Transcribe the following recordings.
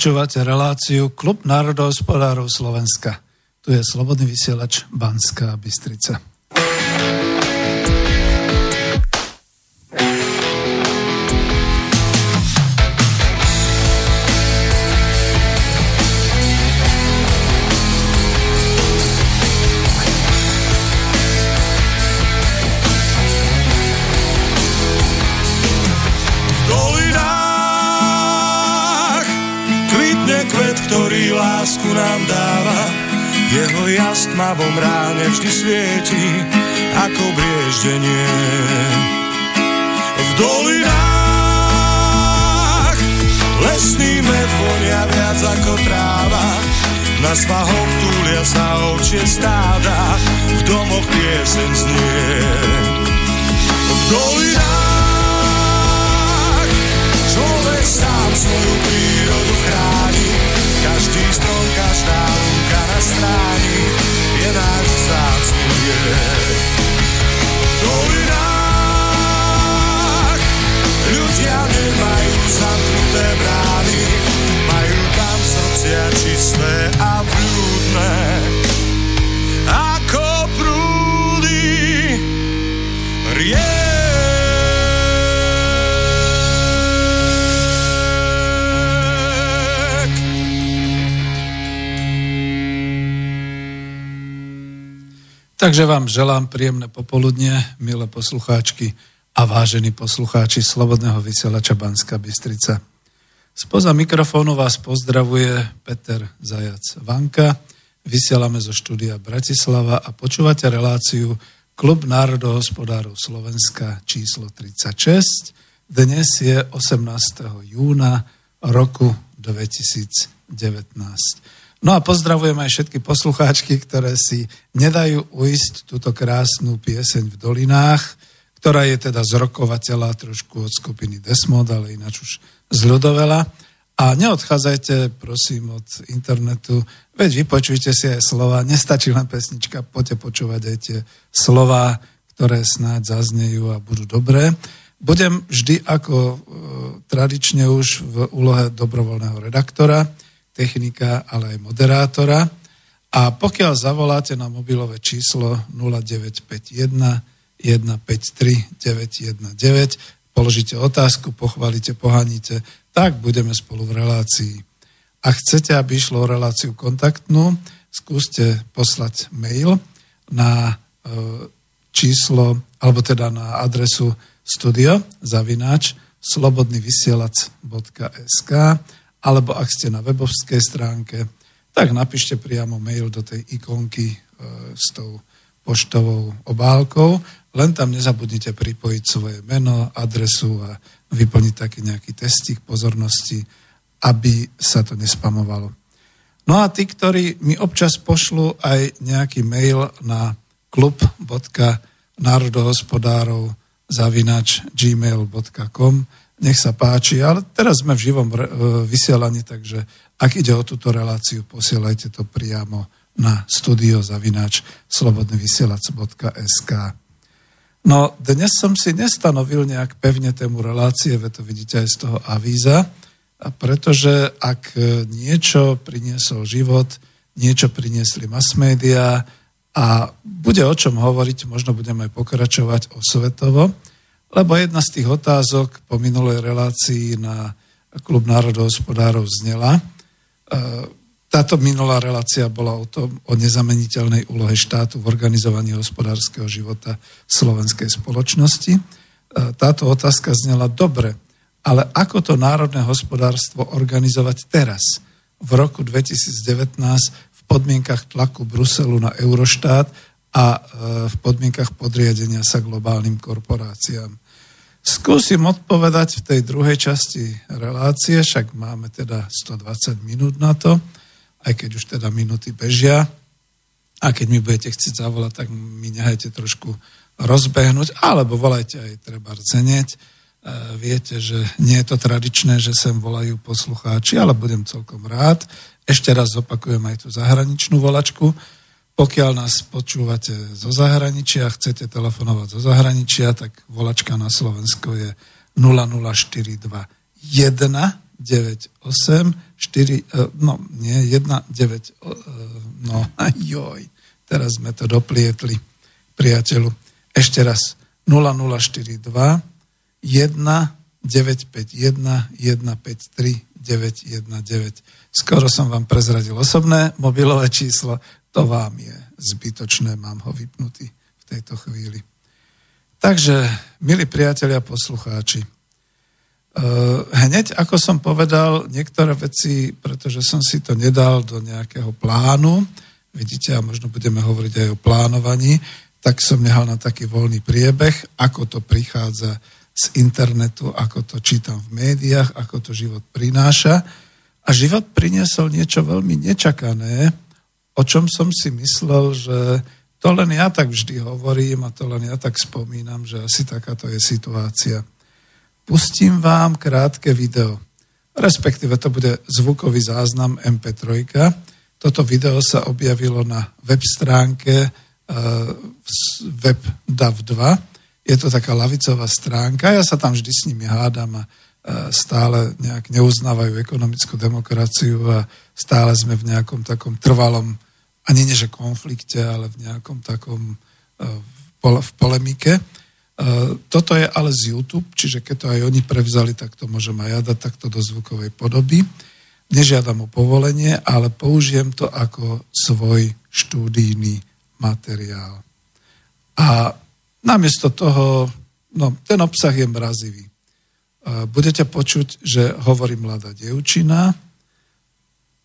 Počúvate reláciu Klub národohospodárov Slovenska. Tu je Slobodný vysielač Banská Bystrica. Jeho jas tmavom ráne vždy svieti, ako brieždenie. V dolinách lesný med vonia viac ako tráva. Na svahoch túlia sa ovčie stáda, v domoch piesen znie. V dolinách človek sám svoju prírodu chráni, každý strom, každá lúka na stráni je náš vzácný viek. dolinách ľudia nemajú zamknuté brány, majú tam srdcia čisté a blúdne. Takže vám želám príjemné popoludne, milé poslucháčky a vážení poslucháči Slobodného vysielača Banska Bystrica. Spoza mikrofónu vás pozdravuje Peter Zajac Vanka. Vysielame zo štúdia Bratislava a počúvate reláciu Klub národohospodárov Slovenska číslo 36. Dnes je 18. júna roku 2019. No a pozdravujem aj všetky poslucháčky, ktoré si nedajú uísť túto krásnu pieseň v dolinách, ktorá je teda z rokovateľa trošku od skupiny Desmod, ale ináč už z. A neodchádzajte, prosím, od internetu, veď vypočujte si aj slova, nestačí len pesnička, poďte počúvať aj tie slova, ktoré snáď zaznejú a budú dobré. Budem vždy ako e, tradične už v úlohe dobrovoľného redaktora, technika, ale aj moderátora. A pokiaľ zavoláte na mobilové číslo 0951 153 919, položíte otázku, pochválite, pohaníte, tak budeme spolu v relácii. A chcete, aby išlo o reláciu kontaktnú, skúste poslať mail na e, číslo, alebo teda na adresu studio zavináč slobodnyvysielac.sk alebo ak ste na webovskej stránke, tak napíšte priamo mail do tej ikonky e, s tou poštovou obálkou, len tam nezabudnite pripojiť svoje meno, adresu a vyplniť taký nejaký testík pozornosti, aby sa to nespamovalo. No a tí, ktorí mi občas pošlu aj nejaký mail na klub.národohospodárov zavinač gmail.com, nech sa páči, ale teraz sme v živom vysielaní, takže ak ide o túto reláciu, posielajte to priamo na studio zavináč slobodnyvysielac.sk. No dnes som si nestanovil nejak pevne tému relácie, ve to vidíte aj z toho avíza, pretože ak niečo priniesol život, niečo priniesli mass media a bude o čom hovoriť, možno budeme aj pokračovať o svetovo, lebo jedna z tých otázok po minulej relácii na Klub národohospodárov znela. E, táto minulá relácia bola o tom, o nezameniteľnej úlohe štátu v organizovaní hospodárskeho života slovenskej spoločnosti. E, táto otázka znela dobre, ale ako to národné hospodárstvo organizovať teraz, v roku 2019, v podmienkach tlaku Bruselu na Euroštát a e, v podmienkach podriadenia sa globálnym korporáciám. Skúsim odpovedať v tej druhej časti relácie, však máme teda 120 minút na to, aj keď už teda minúty bežia. A keď mi budete chcieť zavolať, tak mi nehajte trošku rozbehnúť, alebo volajte aj treba rcenieť. E, viete, že nie je to tradičné, že sem volajú poslucháči, ale budem celkom rád. Ešte raz opakujem aj tú zahraničnú volačku pokiaľ nás počúvate zo zahraničia, chcete telefonovať zo zahraničia, tak volačka na Slovensko je 0042 198 4, no nie, 1, 9, e, no joj, teraz sme to doplietli, priateľu. Ešte raz, 0042 1 951 153 919. Skoro som vám prezradil osobné mobilové číslo to vám je zbytočné, mám ho vypnutý v tejto chvíli. Takže, milí priatelia poslucháči, eh, hneď ako som povedal niektoré veci, pretože som si to nedal do nejakého plánu, vidíte, a možno budeme hovoriť aj o plánovaní, tak som nehal na taký voľný priebeh, ako to prichádza z internetu, ako to čítam v médiách, ako to život prináša. A život priniesol niečo veľmi nečakané, o čom som si myslel, že to len ja tak vždy hovorím a to len ja tak spomínam, že asi takáto je situácia. Pustím vám krátke video, respektíve to bude zvukový záznam MP3. Toto video sa objavilo na web stránke uh, web DAV2. Je to taká lavicová stránka, ja sa tam vždy s nimi hádam a uh, stále nejak neuznávajú ekonomickú demokraciu a stále sme v nejakom takom trvalom ani nie že konflikte, ale v nejakom takom e, v polemike. E, toto je ale z YouTube, čiže keď to aj oni prevzali, tak to môžem aj ja dať takto do zvukovej podoby. Nežiadam o povolenie, ale použijem to ako svoj štúdijný materiál. A namiesto toho, no ten obsah je mrazivý. E, budete počuť, že hovorí mladá dievčina,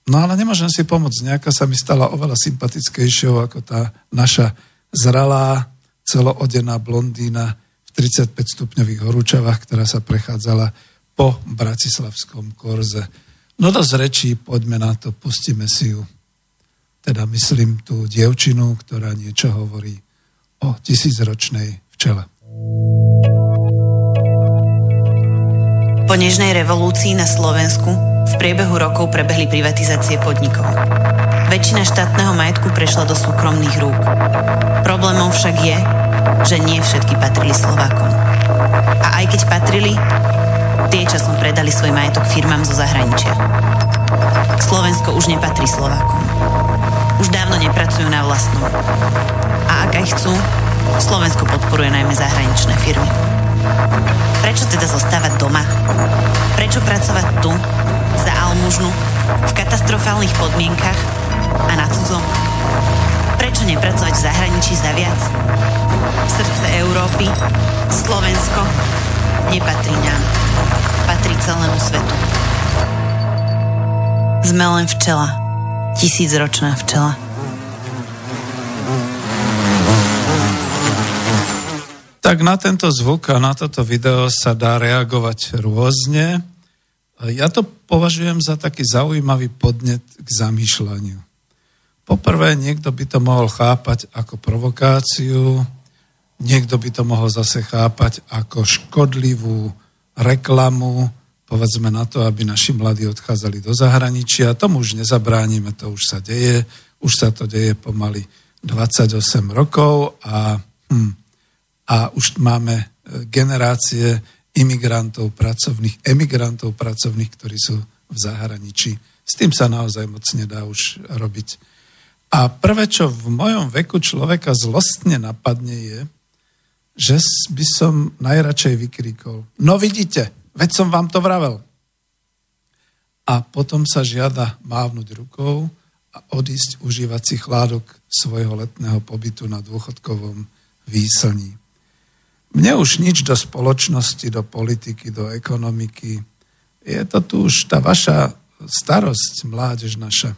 No ale nemôžem si pomôcť. Nejaká sa mi stala oveľa sympatickejšou ako tá naša zralá, celoodená blondína v 35 stupňových horúčavách, ktorá sa prechádzala po bratislavskom korze. No dosť rečí, poďme na to, pustíme si ju. Teda myslím tú dievčinu, ktorá niečo hovorí o tisícročnej včele. Po nežnej revolúcii na Slovensku v priebehu rokov prebehli privatizácie podnikov. Väčšina štátneho majetku prešla do súkromných rúk. Problémom však je, že nie všetky patrili Slovákom. A aj keď patrili, tie časom predali svoj majetok firmám zo zahraničia. Slovensko už nepatrí Slovákom. Už dávno nepracujú na vlastnom. A ak aj chcú, Slovensko podporuje najmä zahraničné firmy. Prečo teda zostávať doma? Prečo pracovať tu, za almužnu, v katastrofálnych podmienkach a na cudzom? Prečo nepracovať v zahraničí za viac? Srdce Európy, Slovensko, nepatrí nám. Patrí celému svetu. Sme len včela. Tisícročná včela. Tak na tento zvuk a na toto video sa dá reagovať rôzne. Ja to považujem za taký zaujímavý podnet k zamýšľaniu. Poprvé, niekto by to mohol chápať ako provokáciu, niekto by to mohol zase chápať ako škodlivú reklamu, povedzme na to, aby naši mladí odchádzali do zahraničia. Tomu už nezabránime, to už sa deje, už sa to deje pomaly 28 rokov a hm, a už máme e, generácie imigrantov pracovných, emigrantov pracovných, ktorí sú v zahraničí. S tým sa naozaj moc nedá už robiť. A prvé, čo v mojom veku človeka zlostne napadne je, že by som najradšej vykríkol. No vidíte, veď som vám to vravel. A potom sa žiada mávnuť rukou a odísť užívať si chládok svojho letného pobytu na dôchodkovom výslní. Mne už nič do spoločnosti, do politiky, do ekonomiky. Je to tu už tá vaša starosť, mládež naša.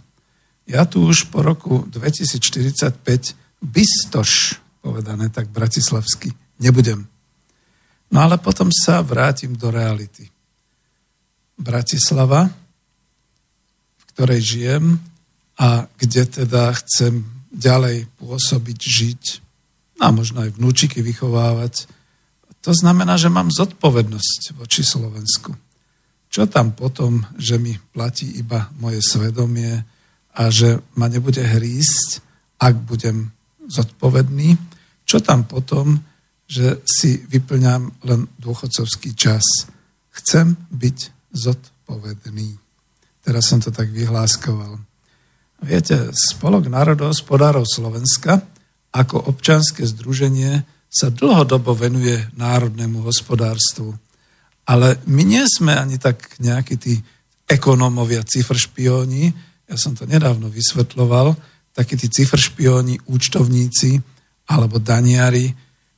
Ja tu už po roku 2045 bystoš, povedané tak bratislavsky, nebudem. No ale potom sa vrátim do reality. Bratislava, v ktorej žijem a kde teda chcem ďalej pôsobiť, žiť a možno aj vnúčiky vychovávať, to znamená, že mám zodpovednosť voči Slovensku. Čo tam potom, že mi platí iba moje svedomie a že ma nebude hrísť, ak budem zodpovedný? Čo tam potom, že si vyplňam len dôchodcovský čas? Chcem byť zodpovedný. Teraz som to tak vyhláskoval. Viete, Spolok národohospodárov Slovenska ako občanské združenie sa dlhodobo venuje národnému hospodárstvu. Ale my nie sme ani tak nejakí tí ekonómovia, cifršpióni, ja som to nedávno vysvetloval, takí tí cifršpióni, účtovníci alebo daniari,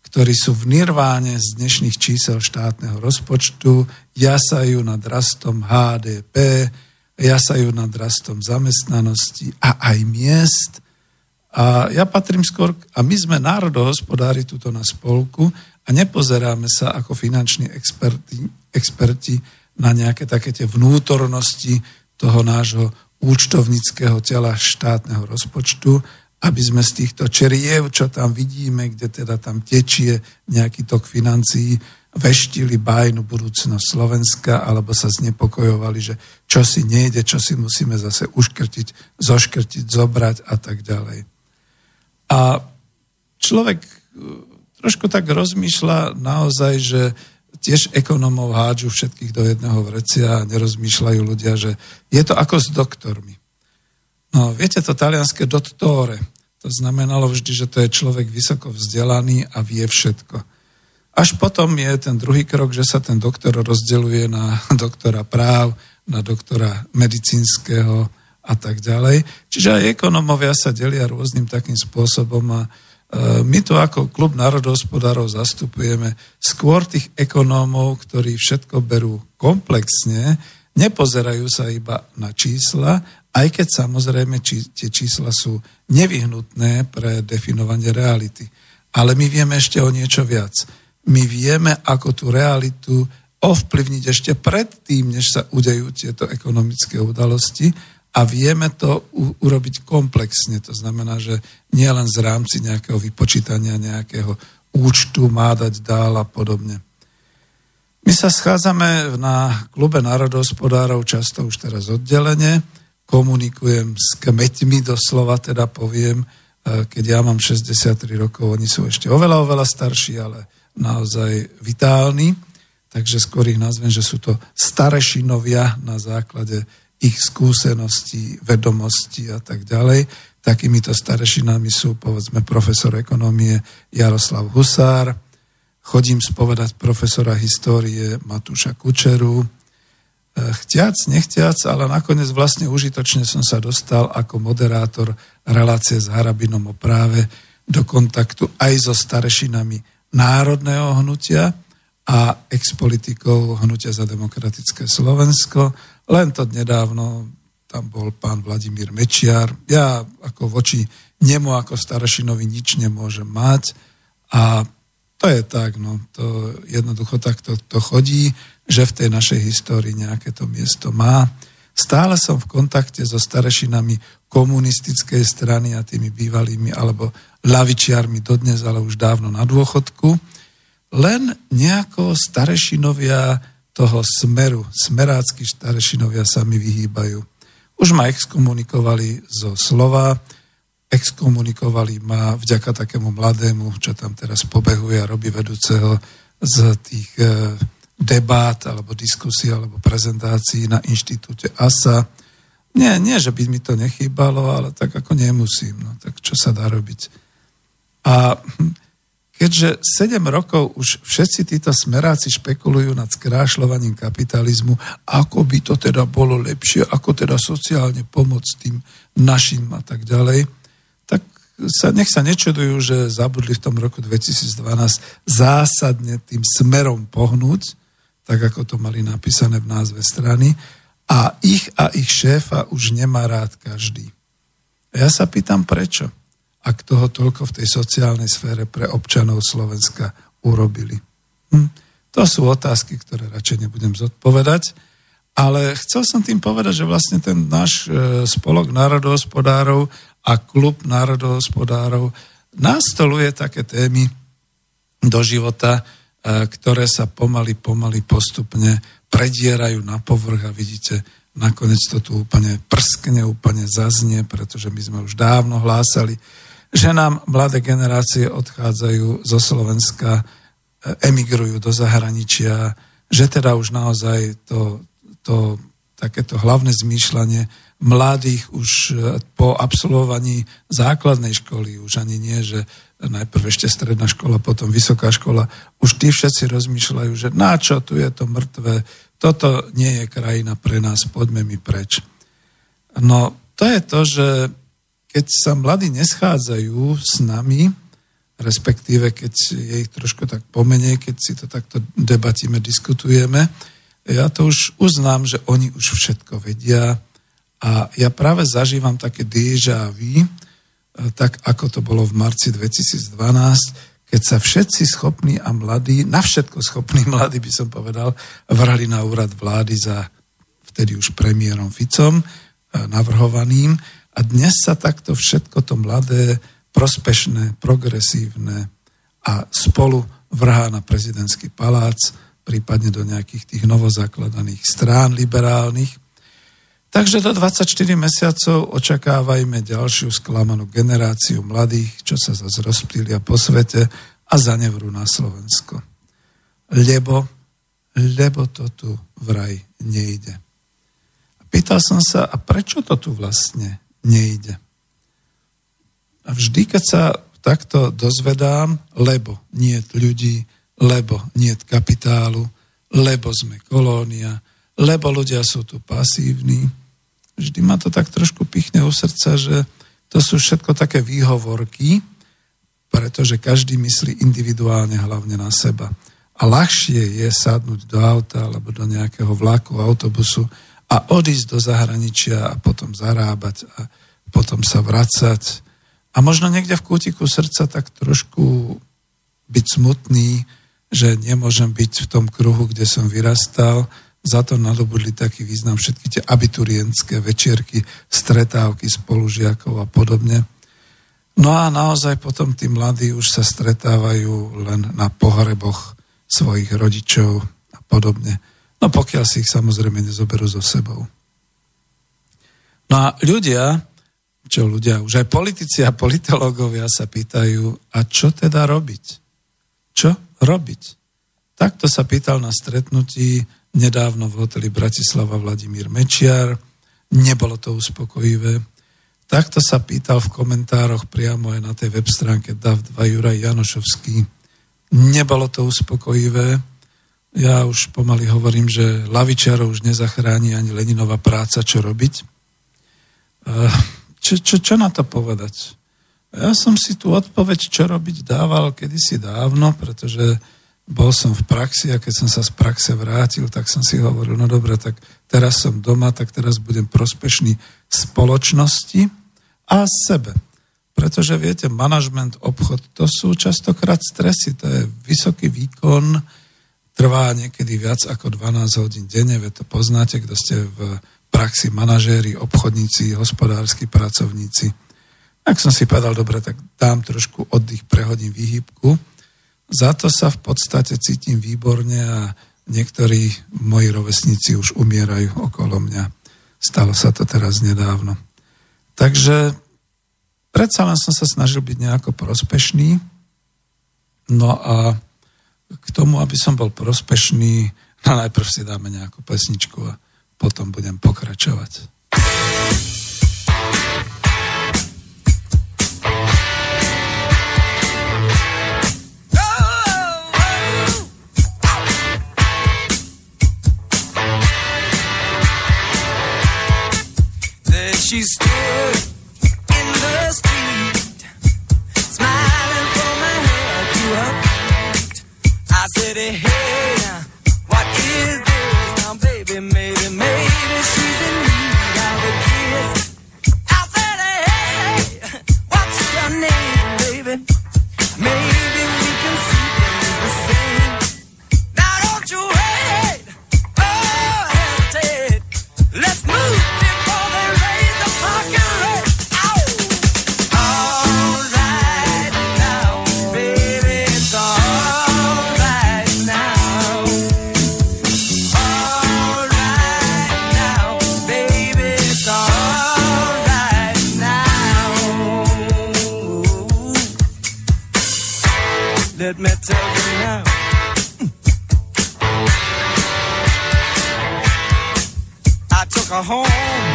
ktorí sú v nirváne z dnešných čísel štátneho rozpočtu, jasajú nad rastom HDP, jasajú nad rastom zamestnanosti a aj miest – a ja patrím skôr, a my sme národohospodári tuto na spolku a nepozeráme sa ako finanční experti, experti na nejaké také tie vnútornosti toho nášho účtovnického tela štátneho rozpočtu, aby sme z týchto čeriev, čo tam vidíme, kde teda tam tečie nejaký tok financií, veštili bajnú budúcnosť Slovenska, alebo sa znepokojovali, že čo si nejde, čo si musíme zase uškrtiť, zoškrtiť, zobrať a tak ďalej. A človek e, trošku tak rozmýšľa naozaj, že tiež ekonomov hádžu všetkých do jedného vrecia a nerozmýšľajú ľudia, že je to ako s doktormi. No, viete to talianské dottore. To znamenalo vždy, že to je človek vysoko vzdelaný a vie všetko. Až potom je ten druhý krok, že sa ten doktor rozdeluje na doktora práv, na doktora medicínskeho, a tak ďalej. Čiže aj ekonomovia sa delia rôznym takým spôsobom a e, my tu ako klub národohospodárov zastupujeme skôr tých ekonómov, ktorí všetko berú komplexne, nepozerajú sa iba na čísla, aj keď samozrejme či, tie čísla sú nevyhnutné pre definovanie reality. Ale my vieme ešte o niečo viac. My vieme, ako tú realitu ovplyvniť ešte predtým, než sa udejú tieto ekonomické udalosti a vieme to u- urobiť komplexne. To znamená, že nie len z rámci nejakého vypočítania, nejakého účtu má dať dál a podobne. My sa schádzame na klube národohospodárov často už teraz oddelenie, komunikujem s kmeťmi doslova, teda poviem, e, keď ja mám 63 rokov, oni sú ešte oveľa, oveľa starší, ale naozaj vitálni, takže skôr ich nazvem, že sú to starešinovia na základe ich skúsenosti, vedomosti a tak ďalej. Takýmito starešinami sú povedzme profesor ekonomie Jaroslav Husár, chodím spovedať profesora histórie Matúša Kučeru. E, chtiac, nechtiac, ale nakoniec vlastne užitočne som sa dostal ako moderátor relácie s Harabinom o práve do kontaktu aj so starešinami národného hnutia a expolitikou Hnutia za demokratické Slovensko len to nedávno tam bol pán Vladimír Mečiar. Ja ako voči nemu ako staršinovi nič nemôžem mať a to je tak, no, to jednoducho takto to chodí, že v tej našej histórii nejaké to miesto má. Stále som v kontakte so starešinami komunistickej strany a tými bývalými, alebo lavičiarmi dodnes, ale už dávno na dôchodku. Len nejako starešinovia toho smeru, smerácky štarešinovia sa mi vyhýbajú. Už ma exkomunikovali zo slova, exkomunikovali ma vďaka takému mladému, čo tam teraz pobehuje a robí vedúceho z tých e, debát alebo diskusí alebo prezentácií na inštitúte ASA. Nie, nie, že by mi to nechýbalo, ale tak ako nemusím. No, tak čo sa dá robiť? A hm, keďže 7 rokov už všetci títo smeráci špekulujú nad skrášľovaním kapitalizmu, ako by to teda bolo lepšie, ako teda sociálne pomôcť tým našim a tak ďalej, tak sa, nech sa nečudujú, že zabudli v tom roku 2012 zásadne tým smerom pohnúť, tak ako to mali napísané v názve strany, a ich a ich šéfa už nemá rád každý. Ja sa pýtam, prečo? Ak toho toľko v tej sociálnej sfére pre občanov Slovenska urobili? Hm. To sú otázky, ktoré radšej nebudem zodpovedať, ale chcel som tým povedať, že vlastne ten náš e, spolok národohospodárov a klub národohospodárov nastoluje také témy do života, e, ktoré sa pomaly, pomaly postupne predierajú na povrch a vidíte, nakoniec to tu úplne prskne, úplne zaznie, pretože my sme už dávno hlásali, že nám mladé generácie odchádzajú zo Slovenska, e, emigrujú do zahraničia, že teda už naozaj to, to takéto hlavné zmýšľanie mladých už e, po absolvovaní základnej školy, už ani nie, že najprv ešte stredná škola, potom vysoká škola, už tí všetci rozmýšľajú, že na čo, tu je to mŕtve, toto nie je krajina pre nás, poďme mi preč. No to je to, že keď sa mladí neschádzajú s nami, respektíve keď je ich trošku tak pomenej, keď si to takto debatíme, diskutujeme, ja to už uznám, že oni už všetko vedia a ja práve zažívam také déjà vu, tak ako to bolo v marci 2012, keď sa všetci schopní a mladí, na všetko schopní mladí by som povedal, vrali na úrad vlády za vtedy už premiérom Ficom, navrhovaným, a dnes sa takto všetko to mladé, prospešné, progresívne a spolu vrhá na prezidentský palác, prípadne do nejakých tých novozakladaných strán liberálnych. Takže do 24 mesiacov očakávajme ďalšiu sklamanú generáciu mladých, čo sa zase rozptýlia po svete a zanevrú na Slovensko. Lebo, lebo to tu vraj nejde. Pýtal som sa, a prečo to tu vlastne nejde. A vždy, keď sa takto dozvedám, lebo nie ľudí, lebo nie kapitálu, lebo sme kolónia, lebo ľudia sú tu pasívni, vždy ma to tak trošku pichne u srdca, že to sú všetko také výhovorky, pretože každý myslí individuálne hlavne na seba. A ľahšie je sadnúť do auta alebo do nejakého vlaku, autobusu a odísť do zahraničia a potom zarábať a potom sa vracať. A možno niekde v kútiku srdca tak trošku byť smutný, že nemôžem byť v tom kruhu, kde som vyrastal, za to nadobudli taký význam všetky tie abiturientské večierky, stretávky spolužiakov a podobne. No a naozaj potom tí mladí už sa stretávajú len na pohreboch svojich rodičov a podobne. No pokiaľ si ich samozrejme nezoberú so sebou. No a ľudia, čo ľudia, už aj politici a politológovia sa pýtajú, a čo teda robiť? Čo robiť? Takto sa pýtal na stretnutí nedávno v hoteli Bratislava Vladimír Mečiar. Nebolo to uspokojivé. Takto sa pýtal v komentároch priamo aj na tej web stránke DAV2 Juraj Janošovský. Nebolo to uspokojivé. Ja už pomaly hovorím, že lavičiarov už nezachráni ani Leninová práca, čo robiť. Uh, čo, čo, čo na to povedať? Ja som si tu odpoveď, čo robiť, dával kedysi dávno, pretože bol som v praxi a keď som sa z praxe vrátil, tak som si hovoril, no dobre, tak teraz som doma, tak teraz budem prospešný spoločnosti a sebe. Pretože viete, manažment, obchod, to sú častokrát stresy, to je vysoký výkon, trvá niekedy viac ako 12 hodín denne, veď to poznáte, kto ste v praxi manažéri, obchodníci, hospodárski pracovníci. Ak som si povedal, dobre, tak dám trošku oddych, prehodím výhybku. Za to sa v podstate cítim výborne a niektorí moji rovesníci už umierajú okolo mňa. Stalo sa to teraz nedávno. Takže predsa len som sa snažil byť nejako prospešný. No a k tomu, aby som bol prospešný, no najprv si dáme nejakú pesničku a potom budem pokračovať. She's still I said, hey, now, what is this? Now, baby, maybe. home.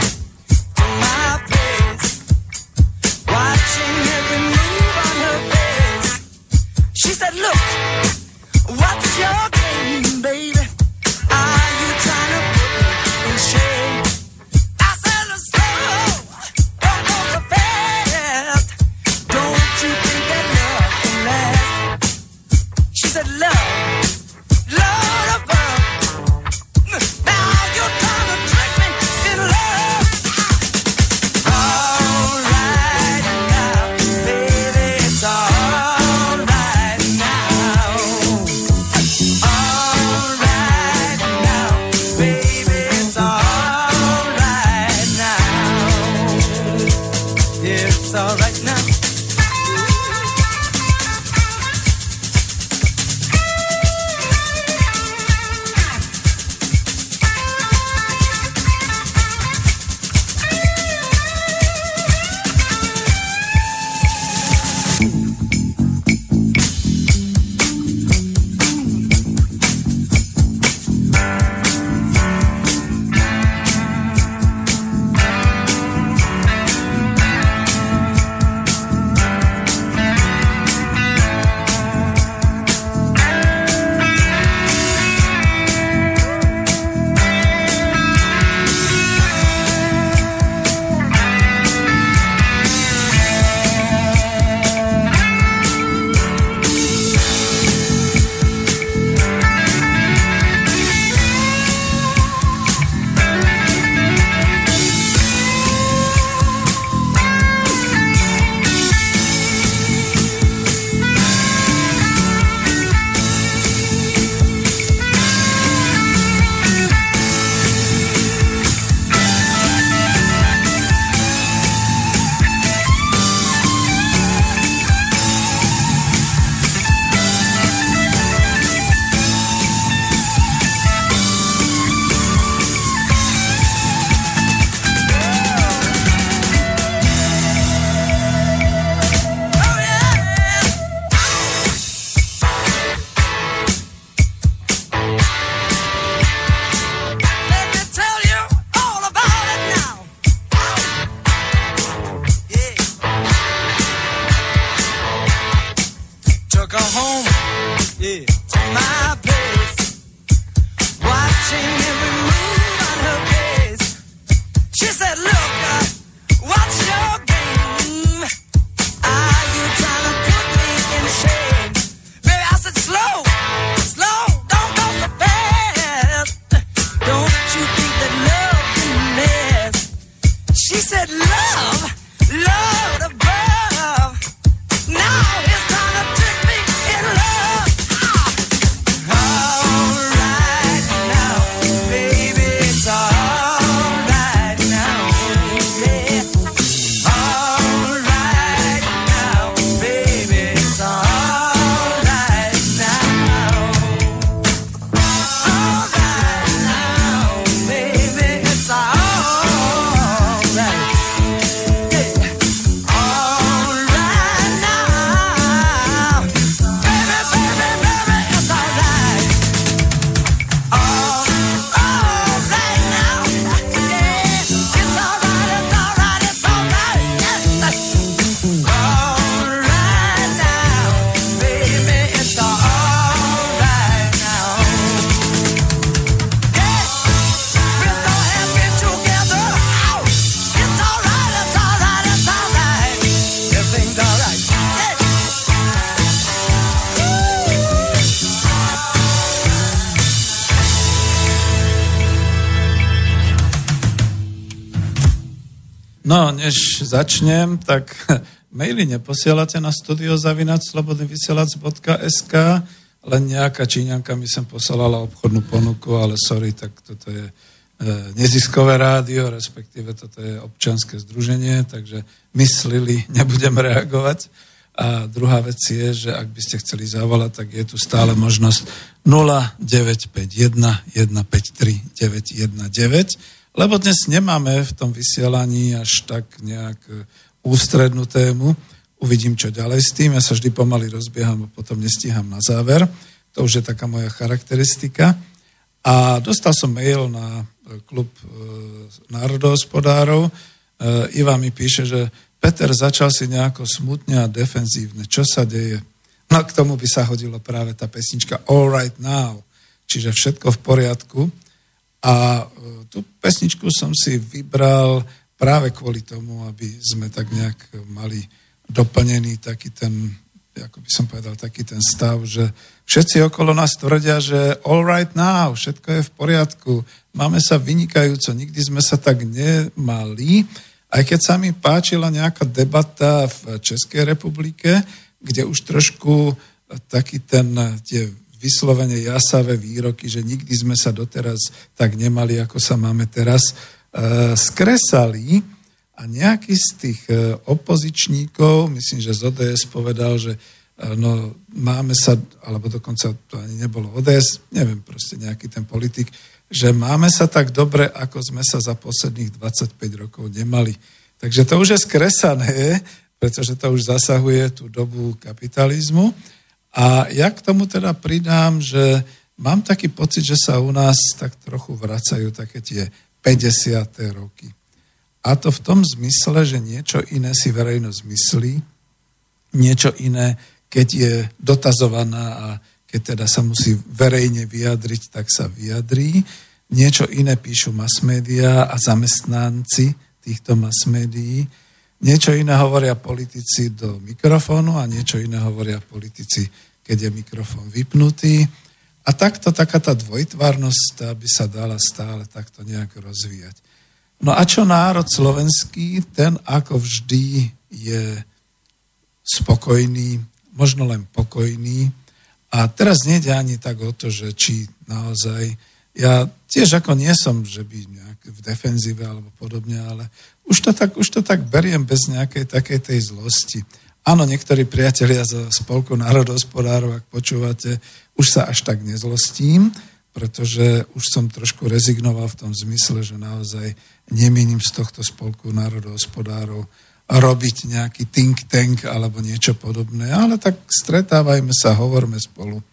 Začnem, tak maily neposielate na studiozavinačslobodnyvysielac.sk len nejaká Číňanka mi sem poslala obchodnú ponuku, ale sorry, tak toto je e, neziskové rádio, respektíve toto je občanské združenie, takže myslili, nebudem reagovať. A druhá vec je, že ak by ste chceli zavolať, tak je tu stále možnosť 0951 153 919 lebo dnes nemáme v tom vysielaní až tak nejak e, ústrednú tému. Uvidím, čo ďalej s tým. Ja sa vždy pomaly rozbieham a potom nestíham na záver. To už je taká moja charakteristika. A dostal som mail na e, klub e, národohospodárov. Iva mi píše, že Peter začal si nejako smutne a defenzívne. Čo sa deje? No k tomu by sa hodilo práve tá pesnička All Right Now, čiže všetko v poriadku. A e, tú pesničku som si vybral práve kvôli tomu, aby sme tak nejak mali doplnený taký ten, ako by som povedal, taký ten stav, že všetci okolo nás tvrdia, že all right now, všetko je v poriadku, máme sa vynikajúco, nikdy sme sa tak nemali, aj keď sa mi páčila nejaká debata v Českej republike, kde už trošku taký ten, tie vyslovene jasavé výroky, že nikdy sme sa doteraz tak nemali, ako sa máme teraz, e, skresali a nejaký z tých e, opozičníkov, myslím, že z ODS povedal, že e, no, máme sa, alebo dokonca to ani nebolo ODS, neviem, proste nejaký ten politik, že máme sa tak dobre, ako sme sa za posledných 25 rokov nemali. Takže to už je skresané, pretože to už zasahuje tú dobu kapitalizmu. A ja k tomu teda pridám, že mám taký pocit, že sa u nás tak trochu vracajú také tie 50. roky. A to v tom zmysle, že niečo iné si verejnosť myslí, niečo iné, keď je dotazovaná a keď teda sa musí verejne vyjadriť, tak sa vyjadrí. Niečo iné píšu mass media a zamestnanci týchto mass médií. Niečo iné hovoria politici do mikrofónu a niečo iné hovoria politici, keď je mikrofón vypnutý. A takto taká tá dvojtvárnosť by sa dala stále takto nejak rozvíjať. No a čo národ slovenský, ten ako vždy je spokojný, možno len pokojný. A teraz nejde ani tak o to, že či naozaj, ja tiež ako nie som, že by v defenzíve alebo podobne, ale už to tak, už to tak beriem bez nejakej takej tej zlosti. Áno, niektorí priatelia zo Spolku národospodárov, ak počúvate, už sa až tak nezlostím, pretože už som trošku rezignoval v tom zmysle, že naozaj nemienim z tohto Spolku národospodárov robiť nejaký think tank alebo niečo podobné, ale tak stretávajme sa, hovorme spolu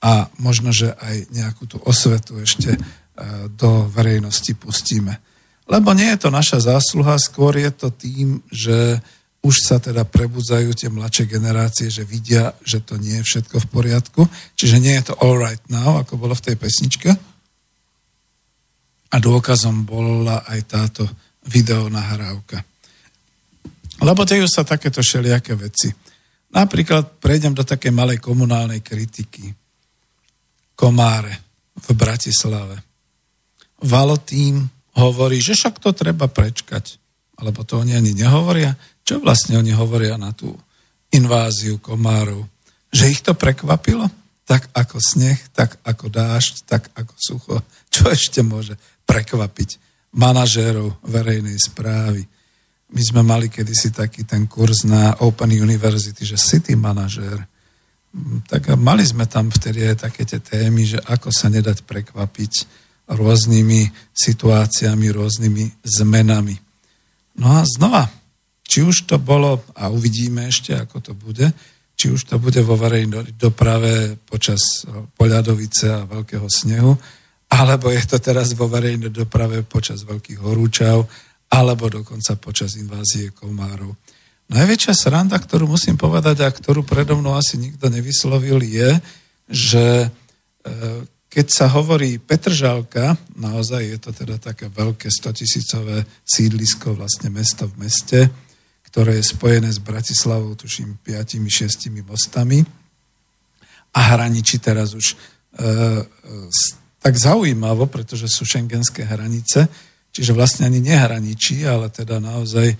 a možno, že aj nejakú tú osvetu ešte do verejnosti pustíme. Lebo nie je to naša zásluha, skôr je to tým, že už sa teda prebudzajú tie mladšie generácie, že vidia, že to nie je všetko v poriadku. Čiže nie je to all right now, ako bolo v tej pesničke. A dôkazom bola aj táto videonahrávka. Lebo dejú sa takéto všelijaké veci. Napríklad prejdem do takej malej komunálnej kritiky. Komáre v Bratislave. Valotým hovorí, že však to treba prečkať. Alebo to oni ani nehovoria. Čo vlastne oni hovoria na tú inváziu komárov? Že ich to prekvapilo? Tak ako sneh, tak ako dážď, tak ako sucho. Čo ešte môže prekvapiť manažérov verejnej správy? My sme mali kedysi taký ten kurz na Open University, že city manažér. Tak mali sme tam vtedy aj také tie témy, že ako sa nedať prekvapiť rôznymi situáciami, rôznymi zmenami. No a znova, či už to bolo, a uvidíme ešte, ako to bude, či už to bude vo verejnej doprave počas poľadovice a veľkého snehu, alebo je to teraz vo verejnej doprave počas veľkých horúčav, alebo dokonca počas invázie komárov. Najväčšia sranda, ktorú musím povedať a ktorú predo mnou asi nikto nevyslovil, je, že e, keď sa hovorí Petržalka, naozaj je to teda také veľké 100 tisícové sídlisko, vlastne mesto v meste, ktoré je spojené s Bratislavou, tuším, 5-6 mostami. A hraničí teraz už e, e, tak zaujímavo, pretože sú šengenské hranice, čiže vlastne ani nehraničí, ale teda naozaj e,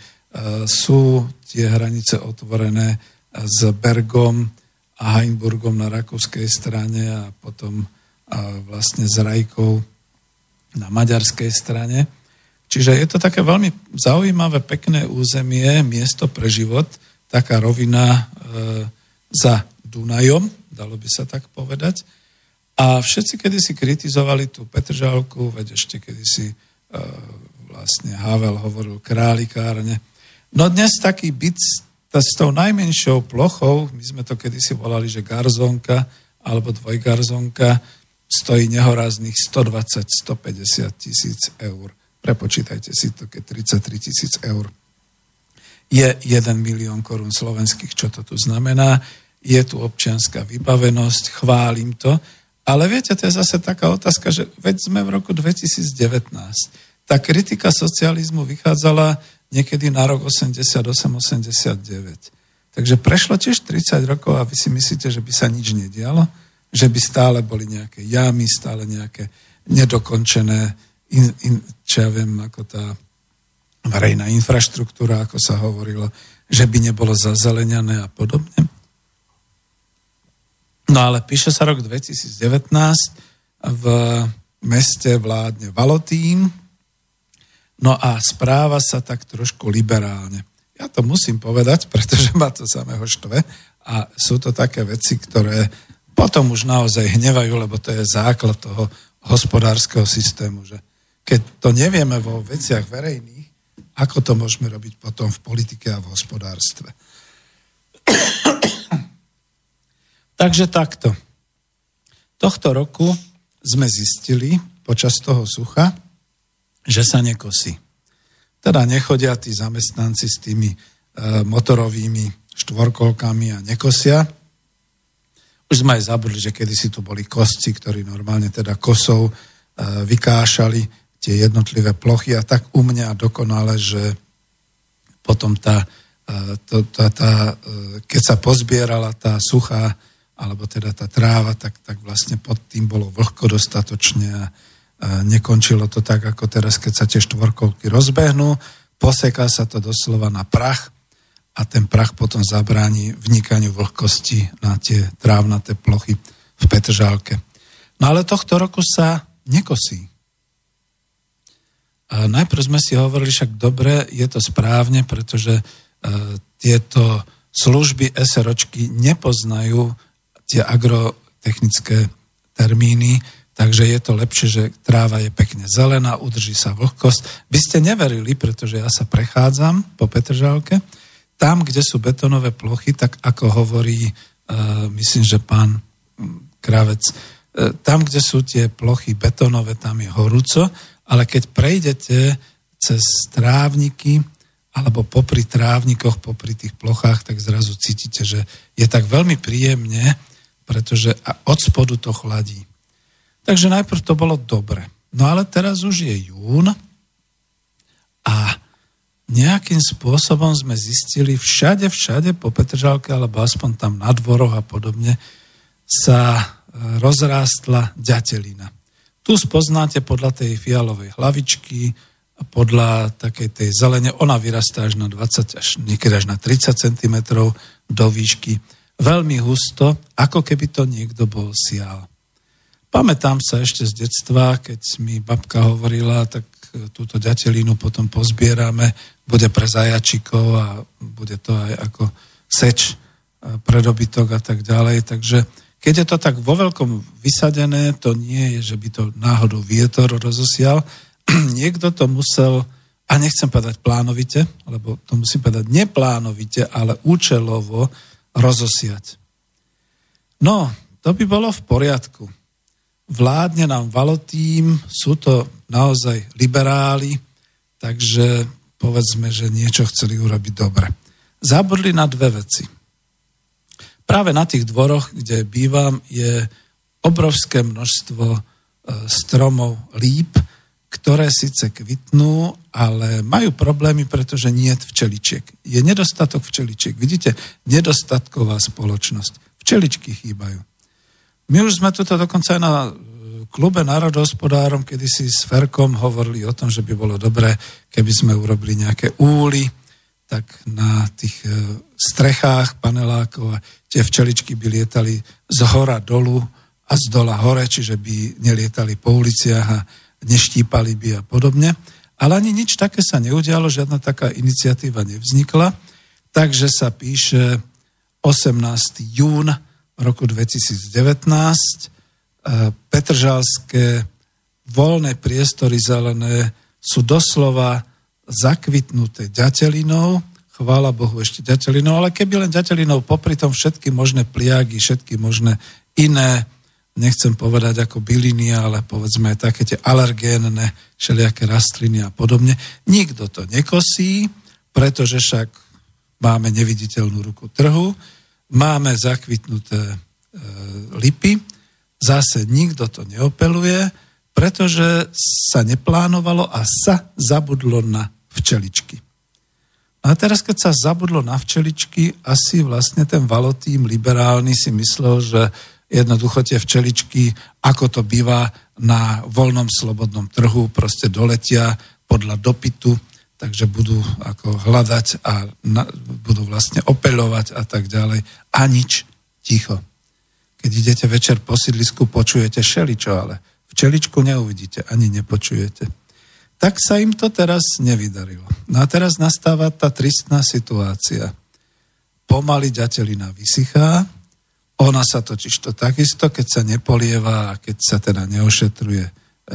sú tie hranice otvorené s Bergom a Heinburgom na rakúskej strane a potom vlastne s Rajkou na maďarskej strane. Čiže je to také veľmi zaujímavé, pekné územie, miesto pre život, taká rovina e, za Dunajom, dalo by sa tak povedať. A všetci kedysi kritizovali tú Petržalku, veď ešte kedysi e, vlastne Havel hovoril králikárne. No dnes taký byt s tou najmenšou plochou, my sme to kedysi volali, že garzonka alebo dvojgarzonka, stojí nehoráznych 120-150 tisíc eur. Prepočítajte si to, keď 33 tisíc eur je 1 milión korún slovenských, čo to tu znamená. Je tu občianská vybavenosť, chválim to, ale viete, to je zase taká otázka, že veď sme v roku 2019. Tá kritika socializmu vychádzala niekedy na rok 88-89. Takže prešlo tiež 30 rokov a vy si myslíte, že by sa nič nedialo? Že by stále boli nejaké jamy, stále nejaké nedokončené, in, in, čo ja viem, ako tá verejná infraštruktúra, ako sa hovorilo, že by nebolo zazelenené a podobne. No ale píše sa rok 2019, v meste vládne Valotín, no a správa sa tak trošku liberálne. Ja to musím povedať, pretože ma to samého štve a sú to také veci, ktoré potom už naozaj hnevajú, lebo to je základ toho hospodárskeho systému, že keď to nevieme vo veciach verejných, ako to môžeme robiť potom v politike a v hospodárstve. Takže takto. Tohto roku sme zistili počas toho sucha, že sa nekosí. Teda nechodia tí zamestnanci s tými e, motorovými štvorkolkami a nekosia. Už sme aj zabudli, že kedysi tu boli kosci, ktorí normálne teda kosou e, vykášali tie jednotlivé plochy. A tak u mňa dokonale, že potom tá, e, to, tá, tá, e, keď sa pozbierala tá suchá alebo teda tá tráva, tak, tak vlastne pod tým bolo vlhko dostatočne a, nekončilo to tak, ako teraz, keď sa tie štvorkovky rozbehnú, poseká sa to doslova na prach a ten prach potom zabráni vnikaniu vlhkosti na tie trávnaté plochy v Petržálke. No ale tohto roku sa nekosí. A najprv sme si hovorili, však dobre, je to správne, pretože e, tieto služby SROčky nepoznajú tie agrotechnické termíny, takže je to lepšie, že tráva je pekne zelená, udrží sa vlhkosť. By ste neverili, pretože ja sa prechádzam po Petržálke, tam, kde sú betonové plochy, tak ako hovorí, uh, myslím, že pán Kravec, uh, tam, kde sú tie plochy betonové, tam je horúco, ale keď prejdete cez trávniky, alebo popri trávnikoch, popri tých plochách, tak zrazu cítite, že je tak veľmi príjemne, pretože od spodu to chladí. Takže najprv to bolo dobre. No ale teraz už je jún a nejakým spôsobom sme zistili všade, všade po Petržálke, alebo aspoň tam na dvoroch a podobne, sa e, rozrástla ďatelina. Tu spoznáte podľa tej fialovej hlavičky, a podľa takej tej zelene, ona vyrastá až na 20 až niekedy až na 30 cm do výšky veľmi husto, ako keby to niekto bol sial. Pamätám sa ešte z detstva, keď mi babka hovorila, tak túto ďatelinu potom pozbierame, bude pre zajačikov a bude to aj ako seč e, pre dobytok a tak ďalej. Takže keď je to tak vo veľkom vysadené, to nie je, že by to náhodou vietor rozosial. Niekto to musel, a nechcem povedať plánovite, lebo to musím povedať neplánovite, ale účelovo rozosiať. No, to by bolo v poriadku. Vládne nám valotým, sú to naozaj liberáli, takže povedzme, že niečo chceli urobiť dobre. Zabudli na dve veci. Práve na tých dvoroch, kde bývam, je obrovské množstvo e, stromov líp, ktoré síce kvitnú, ale majú problémy, pretože nie je včeličiek. Je nedostatok včeličiek. Vidíte, nedostatková spoločnosť. Včeličky chýbajú. My už sme tuto dokonca aj na e, klube národohospodárom, kedy si s Ferkom hovorili o tom, že by bolo dobré, keby sme urobili nejaké úly, tak na tých e, strechách panelákov a tie včeličky by lietali z hora dolu a z dola hore, čiže by nelietali po uliciach a neštípali by a podobne. Ale ani nič také sa neudialo, žiadna taká iniciatíva nevznikla, takže sa píše 18. jún roku 2019 Petržalské voľné priestory zelené sú doslova zakvitnuté ďatelinou, chvála Bohu ešte ďatelinou, ale keby len ďatelinou, popri tom všetky možné pliagy, všetky možné iné, nechcem povedať ako byliny, ale povedzme aj také tie alergénne, všelijaké rastliny a podobne. Nikto to nekosí, pretože však máme neviditeľnú ruku trhu, máme zakvitnuté e, lipy, Zase nikto to neopeluje, pretože sa neplánovalo a sa zabudlo na včeličky. A teraz, keď sa zabudlo na včeličky, asi vlastne ten valotým liberálny si myslel, že jednoducho tie včeličky, ako to býva na voľnom slobodnom trhu, proste doletia podľa dopytu, takže budú ako hľadať a na, budú vlastne opeľovať a tak ďalej. A nič, ticho. Keď idete večer po sídlisku, počujete šeličo, ale včeličku neuvidíte, ani nepočujete. Tak sa im to teraz nevydarilo. No a teraz nastáva tá tristná situácia. Pomaly ďatelina vysychá, ona sa totiž to takisto, keď sa nepolieva a keď sa teda neošetruje, e,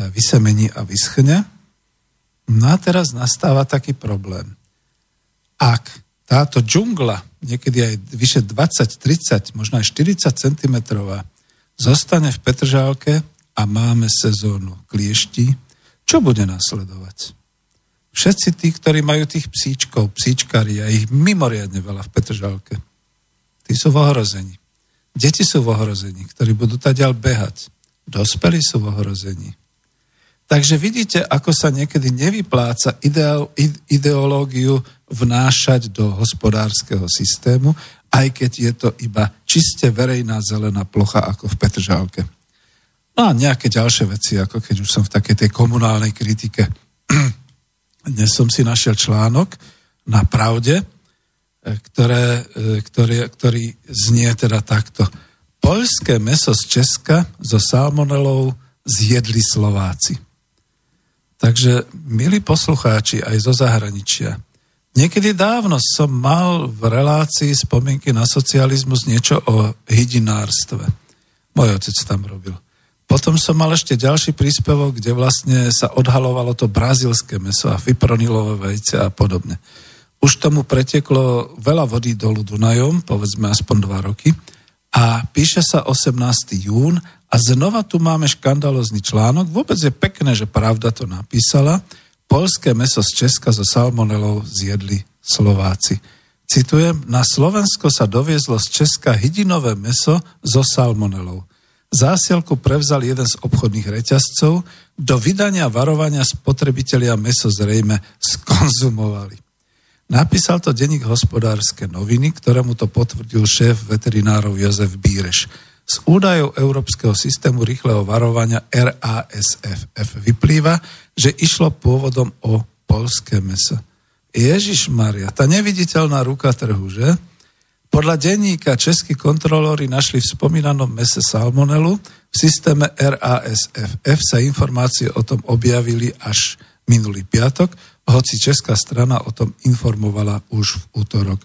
vysemení a vyschne. No a teraz nastáva taký problém. Ak táto džungla, niekedy aj vyše 20, 30, možno aj 40 cm, zostane v Petržálke a máme sezónu kliešti, čo bude nasledovať? Všetci tí, ktorí majú tých psíčkov, psíčkari a ich mimoriadne veľa v Petržálke, tí sú v ohrození. Deti sú v ohrození, ktorí budú tadiaľ behať. Dospelí sú v ohrození. Takže vidíte, ako sa niekedy nevypláca ideológiu vnášať do hospodárskeho systému, aj keď je to iba čiste verejná zelená plocha ako v Petržálke. No a nejaké ďalšie veci, ako keď už som v takej tej komunálnej kritike. Dnes som si našiel článok na pravde, e, ktoré, e, ktorý, ktorý znie teda takto. Poľské meso z Česka so salmonelou zjedli Slováci. Takže, milí poslucháči aj zo zahraničia, niekedy dávno som mal v relácii spomienky na socializmus niečo o hydinárstve. Môj otec tam robil. Potom som mal ešte ďalší príspevok, kde vlastne sa odhalovalo to brazilské meso a fipronilové vejce a podobne. Už tomu preteklo veľa vody dolu Dunajom, povedzme aspoň dva roky, a píše sa 18. jún a znova tu máme škandalozný článok. Vôbec je pekné, že pravda to napísala. Polské meso z Česka so salmonelou zjedli Slováci. Citujem, na Slovensko sa doviezlo z Česka hydinové meso so salmonelou. Zásielku prevzal jeden z obchodných reťazcov, do vydania varovania spotrebitelia meso zrejme skonzumovali. Napísal to denník hospodárske noviny, ktorému to potvrdil šéf veterinárov Jozef Bíreš. Z údajov Európskeho systému rýchleho varovania RASFF vyplýva, že išlo pôvodom o polské meso. Ježiš Maria, tá neviditeľná ruka trhu, že? Podľa denníka českí kontrolóri našli v spomínanom mese salmonelu, v systéme RASFF sa informácie o tom objavili až minulý piatok, hoci česká strana o tom informovala už v útorok.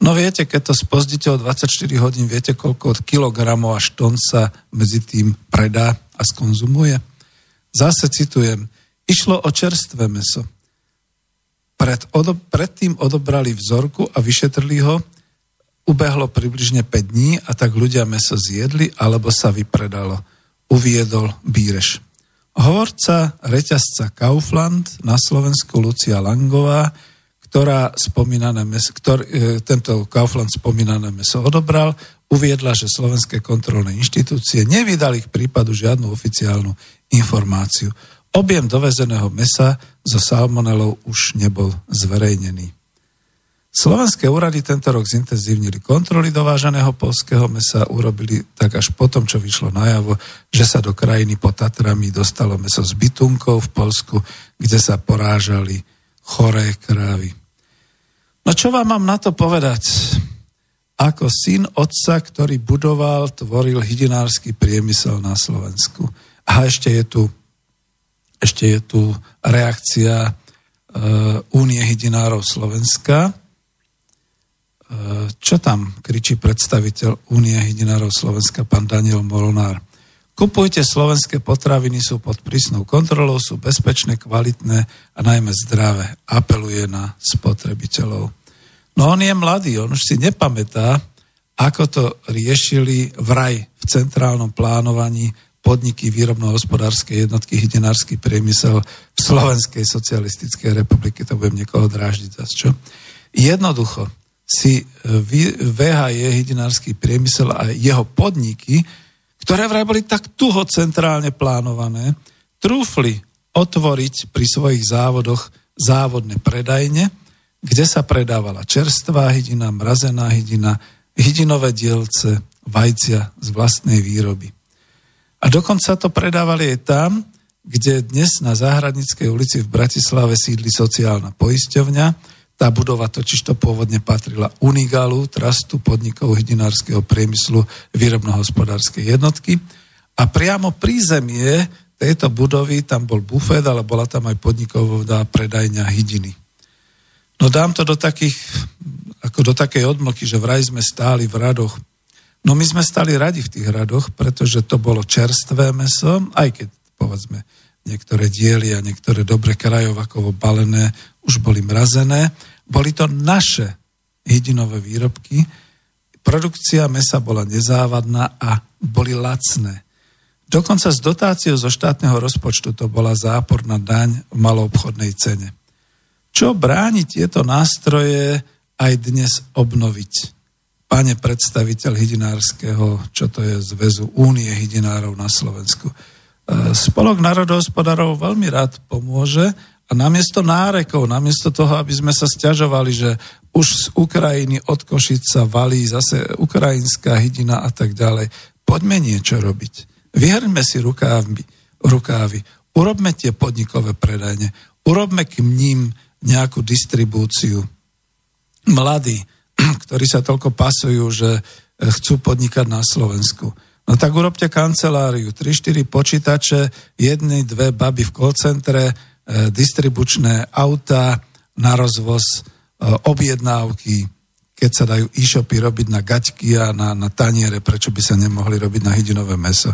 No viete, keď to spozdíte o 24 hodín, viete, koľko od kilogramov až tón sa medzi tým predá a skonzumuje? Zase citujem, išlo o čerstvé meso. Pred, odo, predtým odobrali vzorku a vyšetrili ho, ubehlo približne 5 dní a tak ľudia meso zjedli alebo sa vypredalo. Uviedol Bíreš. Hovorca reťazca Kaufland na Slovensku Lucia Langová ktorá spomínané meso, ktor, e, tento Kaufland spomínané meso odobral, uviedla, že slovenské kontrolné inštitúcie nevydali k prípadu žiadnu oficiálnu informáciu. Objem dovezeného mesa so salmonelou už nebol zverejnený. Slovenské úrady tento rok zintenzívnili kontroly dovážaného polského mesa, urobili tak až potom, čo vyšlo najavo, že sa do krajiny pod Tatrami dostalo meso z bytunkov v Polsku, kde sa porážali choré krávy. No čo vám mám na to povedať? Ako syn otca, ktorý budoval, tvoril hydinársky priemysel na Slovensku. A ešte je tu, ešte je tu reakcia e, Únie hydinárov Slovenska, čo tam kričí predstaviteľ Únie hydinárov Slovenska, pán Daniel Molnár. Kupujte slovenské potraviny, sú pod prísnou kontrolou, sú bezpečné, kvalitné a najmä zdravé. Apeluje na spotrebiteľov. No on je mladý, on už si nepamätá, ako to riešili vraj v centrálnom plánovaní podniky výrobno-hospodárskej jednotky hydinársky priemysel v Slovenskej socialistickej republike. To budem niekoho dráždiť zase, čo? Jednoducho, si VHE, hydinársky priemysel a jeho podniky, ktoré vraj boli tak tuho centrálne plánované, trúfli otvoriť pri svojich závodoch závodné predajne, kde sa predávala čerstvá hydina, mrazená hydina, hydinové dielce, vajcia z vlastnej výroby. A dokonca to predávali aj tam, kde dnes na Záhradnickej ulici v Bratislave sídli sociálna poisťovňa, tá budova totiž to pôvodne patrila Unigalu, trastu podnikov hydinárskeho priemyslu výrobno-hospodárskej jednotky. A priamo pri zemie tejto budovy tam bol bufet, ale bola tam aj podniková predajňa hydiny. No dám to do takých, ako do takej odmlky, že vraj sme stáli v radoch. No my sme stali radi v tých radoch, pretože to bolo čerstvé meso, aj keď povedzme niektoré diely a niektoré dobre krajovakovo balené už boli mrazené, boli to naše hydinové výrobky. Produkcia mesa bola nezávadná a boli lacné. Dokonca s dotáciou zo štátneho rozpočtu to bola záporná daň v maloobchodnej cene. Čo bráni tieto nástroje aj dnes obnoviť? Pane predstaviteľ hydinárskeho, čo to je zväzu Únie hydinárov na Slovensku. E, Spolok národohospodárov veľmi rád pomôže, a namiesto nárekov, namiesto toho, aby sme sa stiažovali, že už z Ukrajiny od Košic sa valí zase ukrajinská hydina a tak ďalej, poďme niečo robiť. Vyhrňme si rukávy, rukávy, urobme tie podnikové predajne, urobme k ním nejakú distribúciu. Mladí, ktorí sa toľko pasujú, že chcú podnikať na Slovensku. No tak urobte kanceláriu, 3-4 počítače, jedny, dve baby v call centre, E, distribučné auta na rozvoz, e, objednávky, keď sa dajú e-shopy robiť na gaťky a na, na taniere, prečo by sa nemohli robiť na hydinové meso.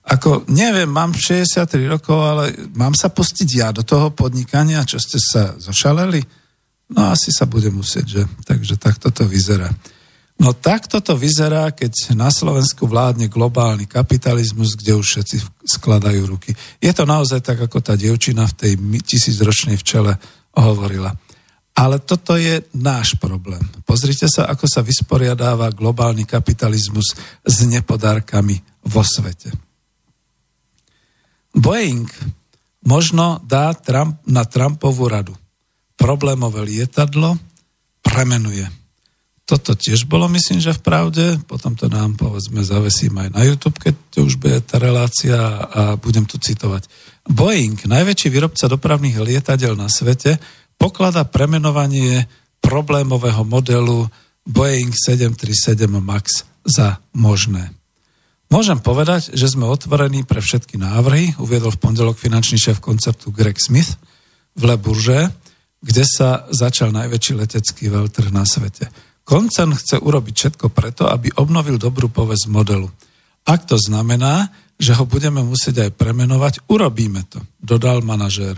Ako, neviem, mám 63 rokov, ale mám sa pustiť ja do toho podnikania, čo ste sa zošaleli? No asi sa bude musieť, že? Takže takto to vyzerá. No takto to vyzerá, keď na Slovensku vládne globálny kapitalizmus, kde už všetci skladajú ruky. Je to naozaj tak, ako tá dievčina v tej tisícročnej včele hovorila. Ale toto je náš problém. Pozrite sa, ako sa vysporiadáva globálny kapitalizmus s nepodárkami vo svete. Boeing možno dá Trump na Trumpovú radu. Problémové lietadlo premenuje toto tiež bolo, myslím, že v pravde. Potom to nám, povedzme, zavesím aj na YouTube, keď už bude tá relácia a budem tu citovať. Boeing, najväčší výrobca dopravných lietadiel na svete, poklada premenovanie problémového modelu Boeing 737 MAX za možné. Môžem povedať, že sme otvorení pre všetky návrhy, uviedol v pondelok finančný šéf koncertu Greg Smith v Le Bourget, kde sa začal najväčší letecký veľtrh na svete. Koncern chce urobiť všetko preto, aby obnovil dobrú povesť modelu. Ak to znamená, že ho budeme musieť aj premenovať, urobíme to, dodal manažér.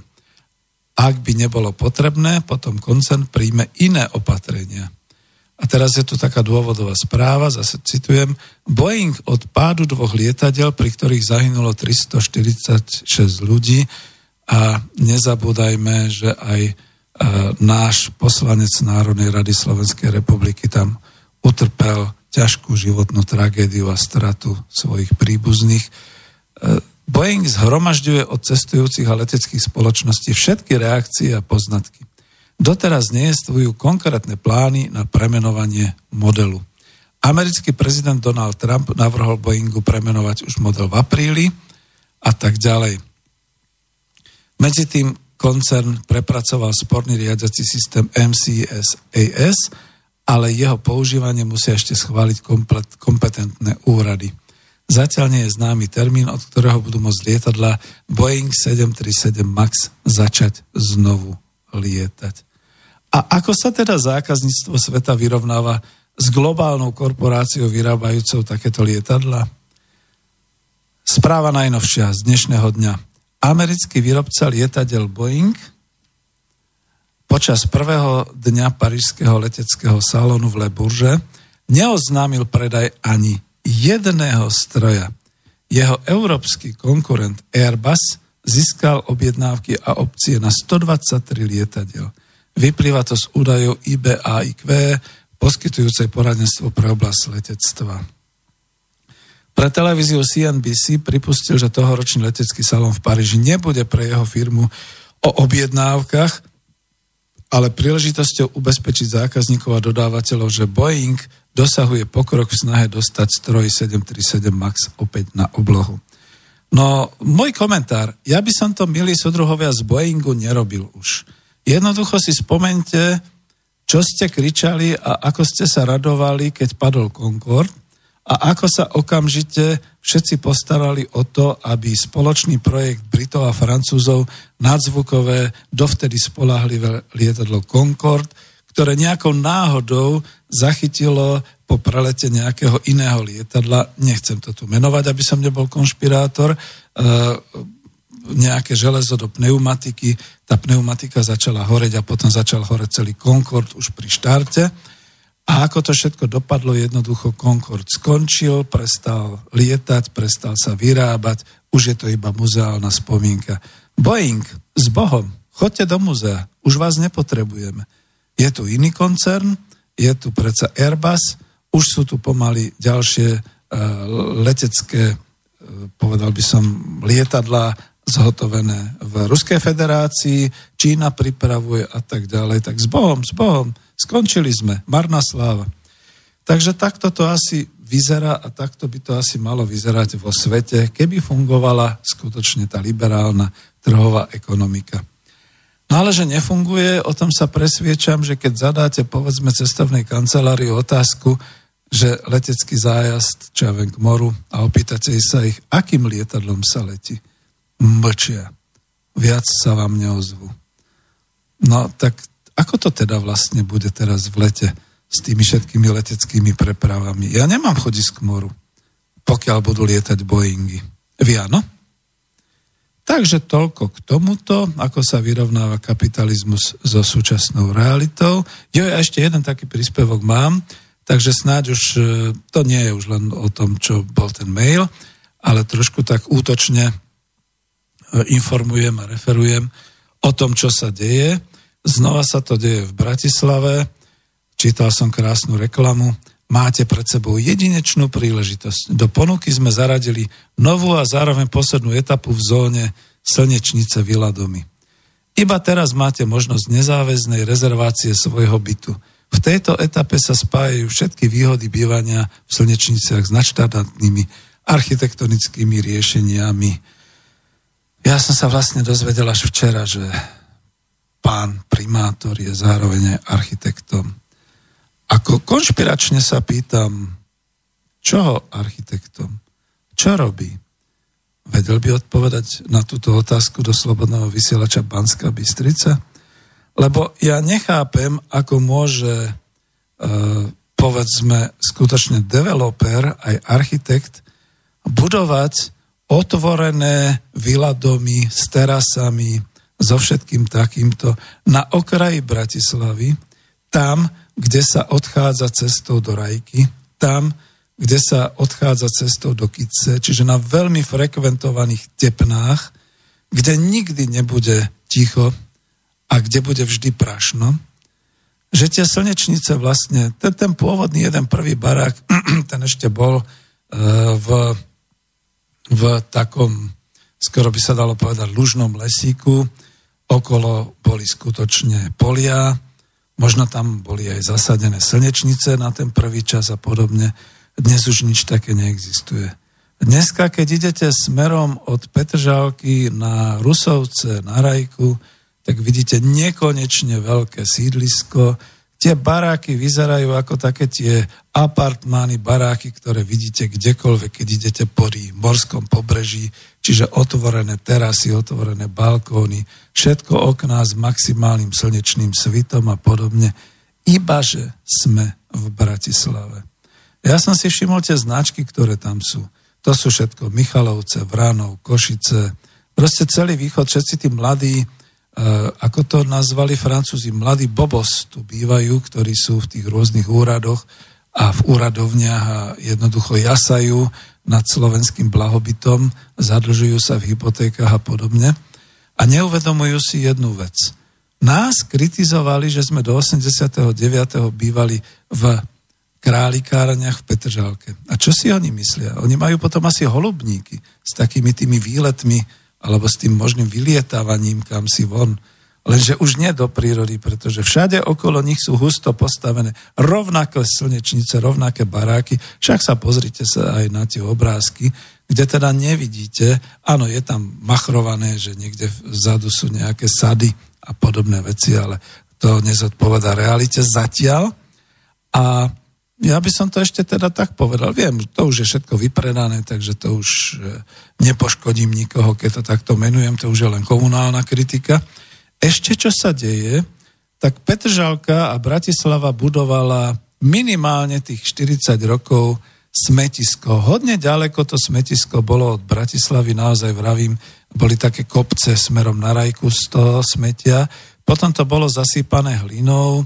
Ak by nebolo potrebné, potom koncern príjme iné opatrenia. A teraz je tu taká dôvodová správa, zase citujem, Boeing od pádu dvoch lietadiel, pri ktorých zahynulo 346 ľudí a nezabúdajme, že aj náš poslanec Národnej rady Slovenskej republiky tam utrpel ťažkú životnú tragédiu a stratu svojich príbuzných. E, Boeing zhromažďuje od cestujúcich a leteckých spoločností všetky reakcie a poznatky. doteraz neestvujú konkrétne plány na premenovanie modelu. Americký prezident Donald Trump navrhol Boeingu premenovať už model v apríli a tak ďalej. Medzi tým koncern prepracoval sporný riadiaci systém MCSAS, ale jeho používanie musia ešte schváliť komplet, kompetentné úrady. Zatiaľ nie je známy termín, od ktorého budú môcť lietadla Boeing 737 MAX začať znovu lietať. A ako sa teda zákazníctvo sveta vyrovnáva s globálnou korporáciou vyrábajúcou takéto lietadla? Správa najnovšia z dnešného dňa americký výrobca lietadiel Boeing počas prvého dňa parížského leteckého salónu v Le Bourge neoznámil predaj ani jedného stroja. Jeho európsky konkurent Airbus získal objednávky a opcie na 123 lietadiel. Vyplýva to z údajov IBAIQ, poskytujúcej poradenstvo pre oblasť letectva. Pre televíziu CNBC pripustil, že tohoročný letecký salón v Paríži nebude pre jeho firmu o objednávkach, ale príležitosťou ubezpečiť zákazníkov a dodávateľov, že Boeing dosahuje pokrok v snahe dostať stroj 737 MAX opäť na oblohu. No, môj komentár. Ja by som to, milí súdruhovia, z Boeingu nerobil už. Jednoducho si spomente, čo ste kričali a ako ste sa radovali, keď padol Concorde a ako sa okamžite všetci postarali o to, aby spoločný projekt Britov a Francúzov nadzvukové, dovtedy spolahlivé lietadlo Concorde, ktoré nejakou náhodou zachytilo po prelete nejakého iného lietadla, nechcem to tu menovať, aby som nebol konšpirátor, e, nejaké železo do pneumatiky, tá pneumatika začala horeť a potom začal horeť celý Concorde už pri štarte a ako to všetko dopadlo, jednoducho Concord skončil, prestal lietať, prestal sa vyrábať, už je to iba muzeálna spomienka. Boeing, s Bohom, chodte do muzea, už vás nepotrebujeme. Je tu iný koncern, je tu predsa Airbus, už sú tu pomaly ďalšie uh, letecké, uh, povedal by som, lietadlá zhotovené v Ruskej federácii, Čína pripravuje a tak ďalej. Tak s Bohom, s Bohom, Skončili sme, marná sláva. Takže takto to asi vyzerá a takto by to asi malo vyzerať vo svete, keby fungovala skutočne tá liberálna trhová ekonomika. No ale že nefunguje, o tom sa presviečam, že keď zadáte povedzme cestovnej kancelárii otázku, že letecký zájazd, čo ja viem, k moru a opýtate sa ich, akým lietadlom sa letí. Mlčia. Viac sa vám neozvu. No tak ako to teda vlastne bude teraz v lete s tými všetkými leteckými prepravami? Ja nemám chodiť k moru, pokiaľ budú lietať Boeingy. Vy áno? Takže toľko k tomuto, ako sa vyrovnáva kapitalizmus so súčasnou realitou. Jo, ja ešte jeden taký príspevok mám, takže snáď už e, to nie je už len o tom, čo bol ten mail, ale trošku tak útočne e, informujem a referujem o tom, čo sa deje. Znova sa to deje v Bratislave. Čítal som krásnu reklamu. Máte pred sebou jedinečnú príležitosť. Do ponuky sme zaradili novú a zároveň poslednú etapu v zóne Slnečnice Viladomy. Iba teraz máte možnosť nezáväznej rezervácie svojho bytu. V tejto etape sa spájajú všetky výhody bývania v slnečniciach s nadštandardnými architektonickými riešeniami. Ja som sa vlastne dozvedel až včera, že pán primátor je zároveň architektom. Ako konšpiračne sa pýtam, čoho architektom? Čo robí? Vedel by odpovedať na túto otázku do Slobodného vysielača Banská Bystrica? Lebo ja nechápem, ako môže, e, povedzme, skutočne developer, aj architekt, budovať otvorené viladomy s terasami, so všetkým takýmto na okraji Bratislavy, tam, kde sa odchádza cestou do Rajky, tam, kde sa odchádza cestou do Kice, čiže na veľmi frekventovaných tepnách, kde nikdy nebude ticho a kde bude vždy prašno, že tie slnečnice vlastne, ten, ten pôvodný jeden prvý barák, ten ešte bol uh, v, v takom, skoro by sa dalo povedať, lužnom lesíku, okolo boli skutočne polia, možno tam boli aj zasadené slnečnice na ten prvý čas a podobne. Dnes už nič také neexistuje. Dneska, keď idete smerom od Petržálky na Rusovce, na Rajku, tak vidíte nekonečne veľké sídlisko, Tie baráky vyzerajú ako také tie apartmány, baráky, ktoré vidíte kdekoľvek, keď idete po morskom pobreží, čiže otvorené terasy, otvorené balkóny, všetko okná s maximálnym slnečným svitom a podobne. Ibaže sme v Bratislave. Ja som si všimol tie značky, ktoré tam sú. To sú všetko Michalovce, Vránov, Košice, proste celý východ, všetci tí mladí, Eh, ako to nazvali francúzi, mladí bobos tu bývajú, ktorí sú v tých rôznych úradoch a v úradovniach a jednoducho jasajú nad slovenským blahobytom, zadlžujú sa v hypotékach a podobne a neuvedomujú si jednu vec. Nás kritizovali, že sme do 89. bývali v králikárniach v Petržálke. A čo si oni myslia? Oni majú potom asi holubníky s takými tými výletmi alebo s tým možným vylietávaním kam si von. Lenže už nie do prírody, pretože všade okolo nich sú husto postavené rovnaké slnečnice, rovnaké baráky. Však sa pozrite sa aj na tie obrázky, kde teda nevidíte, áno, je tam machrované, že niekde vzadu sú nejaké sady a podobné veci, ale to nezodpoveda realite zatiaľ. A ja by som to ešte teda tak povedal. Viem, to už je všetko vypredané, takže to už e, nepoškodím nikoho, keď to takto menujem, to už je len komunálna kritika. Ešte čo sa deje, tak Petržalka a Bratislava budovala minimálne tých 40 rokov smetisko. Hodne ďaleko to smetisko bolo od Bratislavy, naozaj vravím, boli také kopce smerom na rajku z toho smetia. Potom to bolo zasýpané hlinou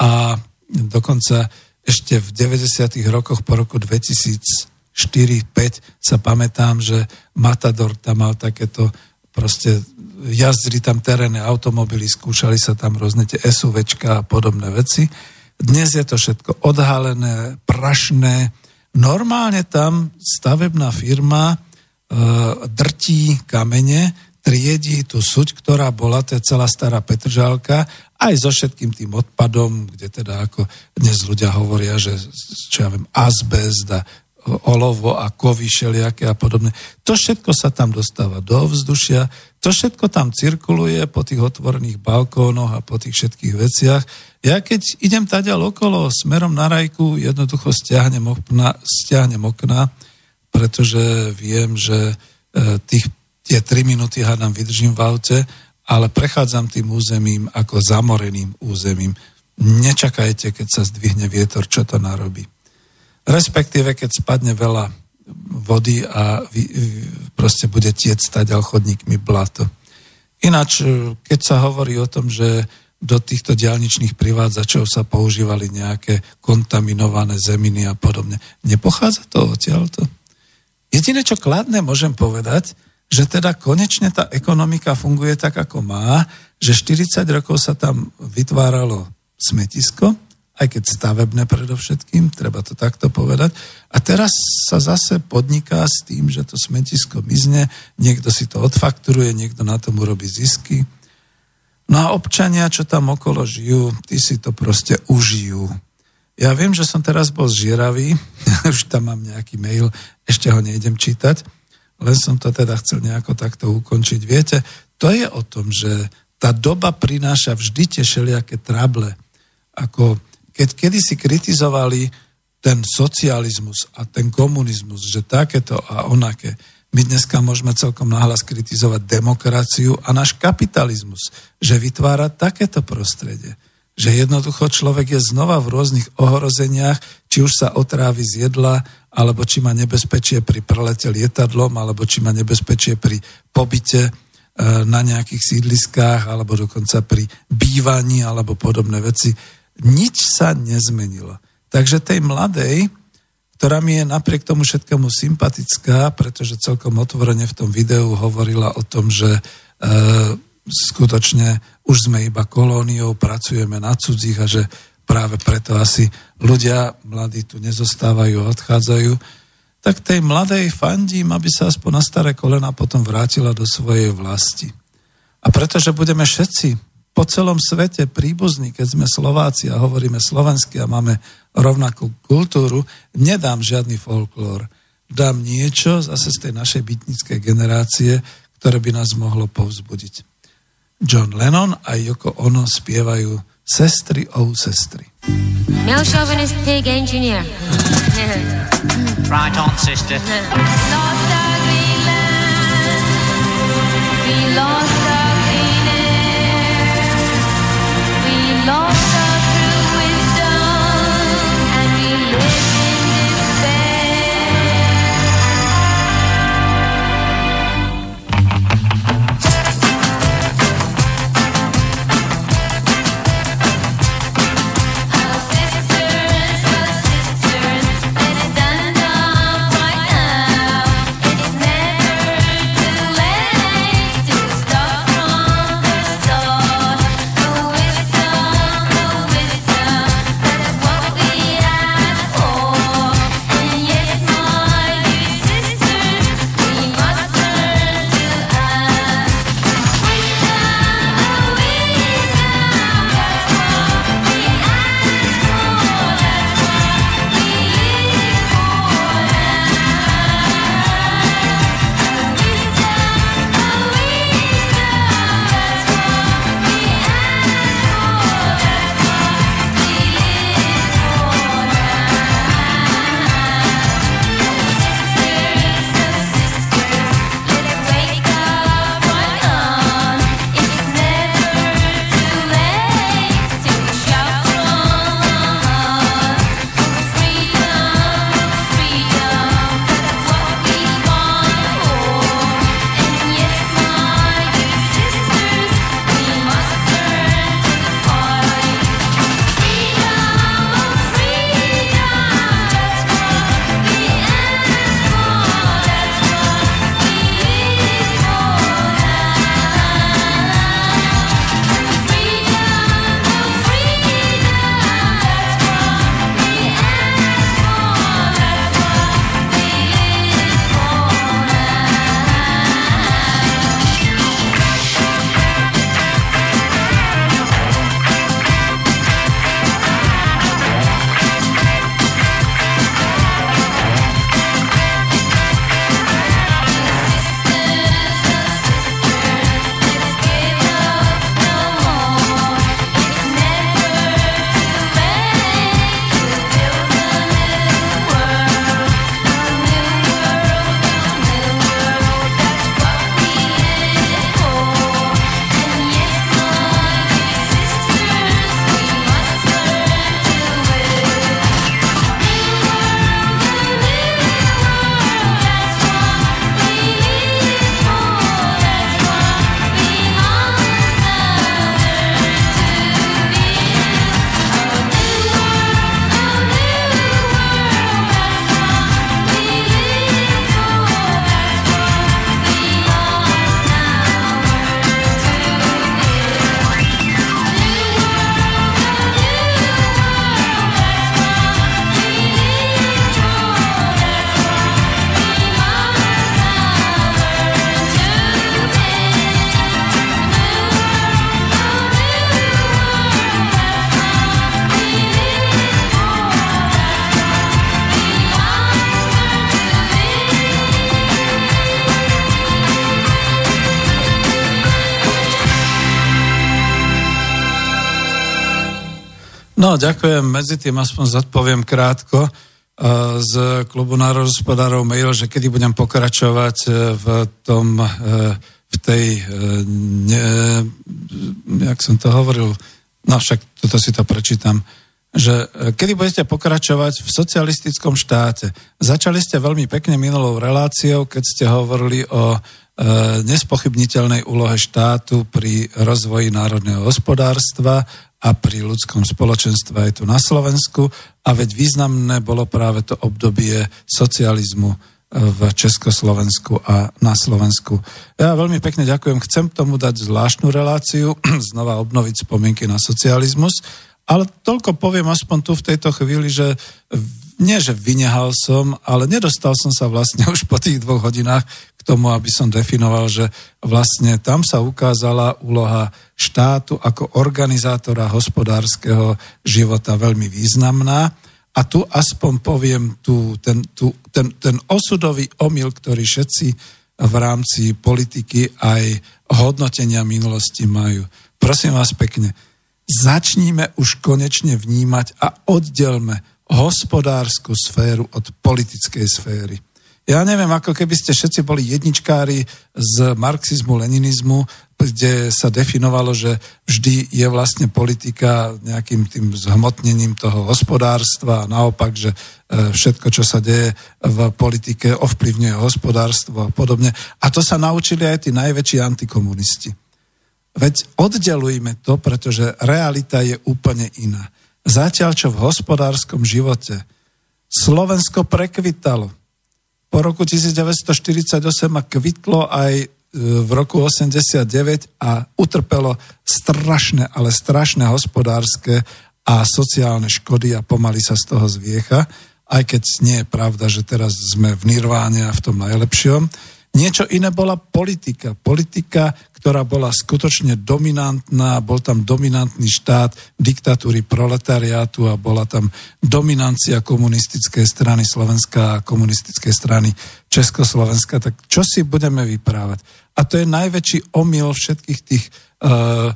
a dokonca ešte v 90. rokoch po roku 2004-2005 sa pamätám, že Matador tam mal takéto proste jazdili tam terénne automobily, skúšali sa tam rôzne tie SUVčka a podobné veci. Dnes je to všetko odhalené, prašné. Normálne tam stavebná firma e, drtí kamene, triedí tú suť, ktorá bola, to je celá stará Petržálka, aj so všetkým tým odpadom, kde teda ako dnes ľudia hovoria, že čo ja viem, azbest a olovo a kovy šeliaké a podobne. To všetko sa tam dostáva do vzdušia, to všetko tam cirkuluje po tých otvorených balkónoch a po tých všetkých veciach. Ja keď idem taďal okolo smerom na rajku, jednoducho stiahnem okna, stiahnem okna pretože viem, že e, tých tie 3 minúty hádam vydržím v aute, ale prechádzam tým územím ako zamoreným územím. Nečakajte, keď sa zdvihne vietor, čo to narobí. Respektíve, keď spadne veľa vody a vy, proste bude tiec stať chodníkmi blato. Ináč, keď sa hovorí o tom, že do týchto diálničných privádzačov sa používali nejaké kontaminované zeminy a podobne. Nepochádza to odtiaľto? Jediné, čo kladné môžem povedať, že teda konečne tá ekonomika funguje tak, ako má, že 40 rokov sa tam vytváralo smetisko, aj keď stavebné predovšetkým, treba to takto povedať. A teraz sa zase podniká s tým, že to smetisko mizne, niekto si to odfakturuje, niekto na tom urobí zisky. No a občania, čo tam okolo žijú, tí si to proste užijú. Ja viem, že som teraz bol zžieravý, už tam mám nejaký mail, ešte ho nejdem čítať, len som to teda chcel nejako takto ukončiť. Viete, to je o tom, že tá doba prináša vždy tie všelijaké trable. Ako keď kedysi kritizovali ten socializmus a ten komunizmus, že takéto a onaké, my dneska môžeme celkom nahlas kritizovať demokraciu a náš kapitalizmus, že vytvára takéto prostredie že jednoducho človek je znova v rôznych ohrozeniach, či už sa otrávi z jedla, alebo či má nebezpečie pri prelete lietadlom, alebo či má nebezpečie pri pobyte e, na nejakých sídliskách, alebo dokonca pri bývaní, alebo podobné veci. Nič sa nezmenilo. Takže tej mladej, ktorá mi je napriek tomu všetkému sympatická, pretože celkom otvorene v tom videu hovorila o tom, že e, skutočne už sme iba kolóniou, pracujeme na cudzích a že práve preto asi ľudia mladí tu nezostávajú a odchádzajú, tak tej mladej fandím, aby sa aspoň na staré kolena potom vrátila do svojej vlasti. A pretože budeme všetci po celom svete príbuzní, keď sme Slováci a hovoríme slovensky a máme rovnakú kultúru, nedám žiadny folklór. Dám niečo zase z tej našej bytnickej generácie, ktoré by nás mohlo povzbudiť. John Lennon a Yoko Ono spievajú Sestry o sestry. Male chauvinist pig engineer. right on, sister. Lost our Greenland. We lost Ďakujem. Medzi tým aspoň zodpoviem krátko eh, z klubu národospodárov mail, že kedy budem pokračovať eh, v tom, eh, v tej, ne, jak som to hovoril, no však toto si to prečítam, že kedy budete pokračovať v socialistickom štáte. Začali ste veľmi pekne minulou reláciou, keď ste hovorili o nespochybniteľnej úlohe štátu pri rozvoji národného hospodárstva a pri ľudskom spoločenstve aj tu na Slovensku. A veď významné bolo práve to obdobie socializmu v Československu a na Slovensku. Ja veľmi pekne ďakujem. Chcem tomu dať zvláštnu reláciu, znova obnoviť spomienky na socializmus, ale toľko poviem aspoň tu v tejto chvíli, že nie, že vynehal som, ale nedostal som sa vlastne už po tých dvoch hodinách tomu, aby som definoval, že vlastne tam sa ukázala úloha štátu ako organizátora hospodárskeho života veľmi významná. A tu aspoň poviem tu, ten, tu, ten, ten osudový omyl, ktorý všetci v rámci politiky aj hodnotenia minulosti majú. Prosím vás pekne, začníme už konečne vnímať a oddelme hospodárskú sféru od politickej sféry. Ja neviem, ako keby ste všetci boli jedničkári z marxizmu, leninizmu, kde sa definovalo, že vždy je vlastne politika nejakým tým zhmotnením toho hospodárstva a naopak, že e, všetko, čo sa deje v politike, ovplyvňuje hospodárstvo a podobne. A to sa naučili aj tí najväčší antikomunisti. Veď oddelujme to, pretože realita je úplne iná. Zatiaľ, čo v hospodárskom živote Slovensko prekvitalo, po roku 1948 a kvitlo aj e, v roku 89 a utrpelo strašné, ale strašné hospodárske a sociálne škody a pomaly sa z toho zviecha, aj keď nie je pravda, že teraz sme v nirváne a v tom najlepšom. Niečo iné bola politika. Politika, ktorá bola skutočne dominantná, bol tam dominantný štát diktatúry proletariátu a bola tam dominancia komunistickej strany Slovenska a komunistickej strany Československa. Tak čo si budeme vyprávať? A to je najväčší omyl všetkých tých uh,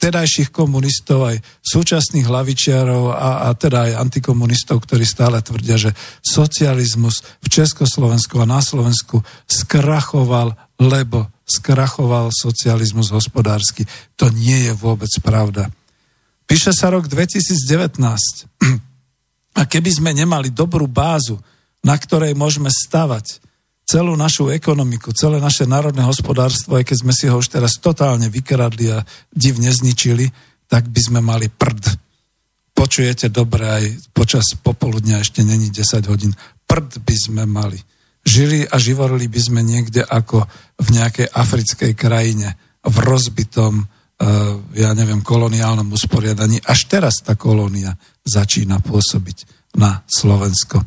vtedajších komunistov, aj súčasných hlavičiarov a, a teda aj antikomunistov, ktorí stále tvrdia, že socializmus v Československu a na Slovensku skrachoval, lebo skrachoval socializmus hospodársky. To nie je vôbec pravda. Píše sa rok 2019. A keby sme nemali dobrú bázu, na ktorej môžeme stavať, celú našu ekonomiku, celé naše národné hospodárstvo, aj keď sme si ho už teraz totálne vykradli a divne zničili, tak by sme mali prd. Počujete dobre, aj počas popoludňa ešte není 10 hodín. Prd by sme mali. Žili a živorili by sme niekde ako v nejakej africkej krajine, v rozbitom, eh, ja neviem, koloniálnom usporiadaní. Až teraz tá kolónia začína pôsobiť na Slovensko.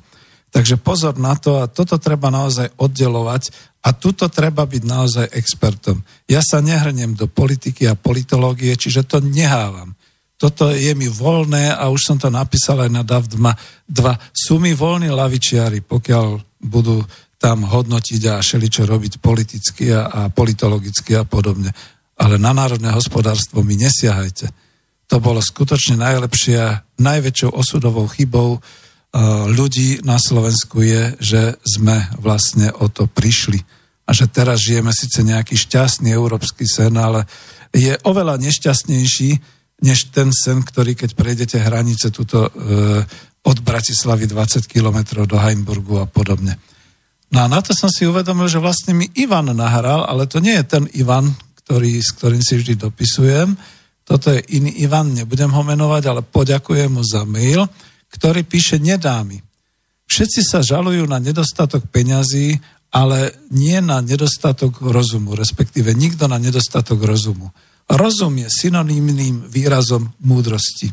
Takže pozor na to a toto treba naozaj oddelovať a tuto treba byť naozaj expertom. Ja sa nehrnem do politiky a politológie, čiže to nehávam. Toto je mi voľné a už som to napísal aj na DAV 2. Sú mi voľní lavičiari, pokiaľ budú tam hodnotiť a šeličo robiť politicky a, a politologicky a podobne. Ale na národné hospodárstvo mi nesiahajte. To bolo skutočne najlepšia, najväčšou osudovou chybou, ľudí na Slovensku je, že sme vlastne o to prišli. A že teraz žijeme síce nejaký šťastný európsky sen, ale je oveľa nešťastnejší, než ten sen, ktorý keď prejdete hranice tuto e, od Bratislavy 20 km do Heinburgu a podobne. No a na to som si uvedomil, že vlastne mi Ivan nahral, ale to nie je ten Ivan, ktorý, s ktorým si vždy dopisujem. Toto je iný Ivan, nebudem ho menovať, ale poďakujem mu za mail ktorý píše nedámy. Všetci sa žalujú na nedostatok peňazí, ale nie na nedostatok rozumu, respektíve nikto na nedostatok rozumu. Rozum je synonymným výrazom múdrosti.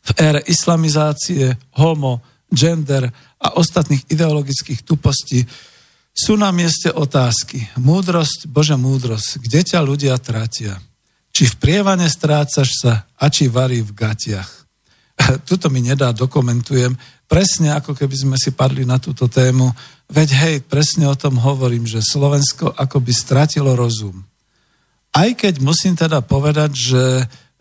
V ére islamizácie, homo, gender a ostatných ideologických tupostí sú na mieste otázky. Múdrosť, Božia múdrosť, kde ťa ľudia tratia? Či v prievane strácaš sa a či varí v gatiach? tuto mi nedá, dokumentujem, presne ako keby sme si padli na túto tému, veď hej, presne o tom hovorím, že Slovensko akoby stratilo rozum. Aj keď musím teda povedať, že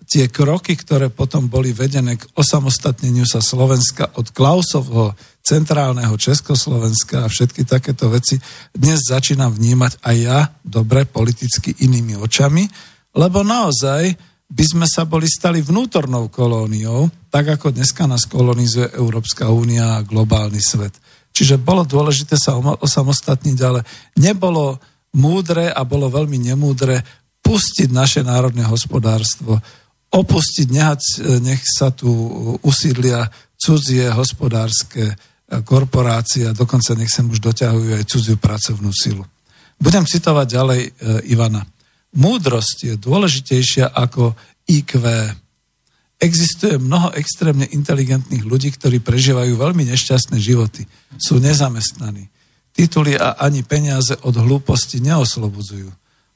tie kroky, ktoré potom boli vedené k osamostatneniu sa Slovenska od Klausovho centrálneho Československa a všetky takéto veci, dnes začínam vnímať aj ja dobre politicky inými očami, lebo naozaj by sme sa boli stali vnútornou kolóniou, tak ako dneska nás kolonizuje Európska únia a globálny svet. Čiže bolo dôležité sa osamostatniť, ale nebolo múdre a bolo veľmi nemúdre pustiť naše národné hospodárstvo, opustiť, nehať, nech sa tu usídlia cudzie hospodárske korporácie a dokonca nech sa už doťahujú aj cudziu pracovnú silu. Budem citovať ďalej e, Ivana. Múdrosť je dôležitejšia ako IQ. Existuje mnoho extrémne inteligentných ľudí, ktorí prežívajú veľmi nešťastné životy. Sú nezamestnaní. Tituly a ani peniaze od hlúposti neoslobodzujú.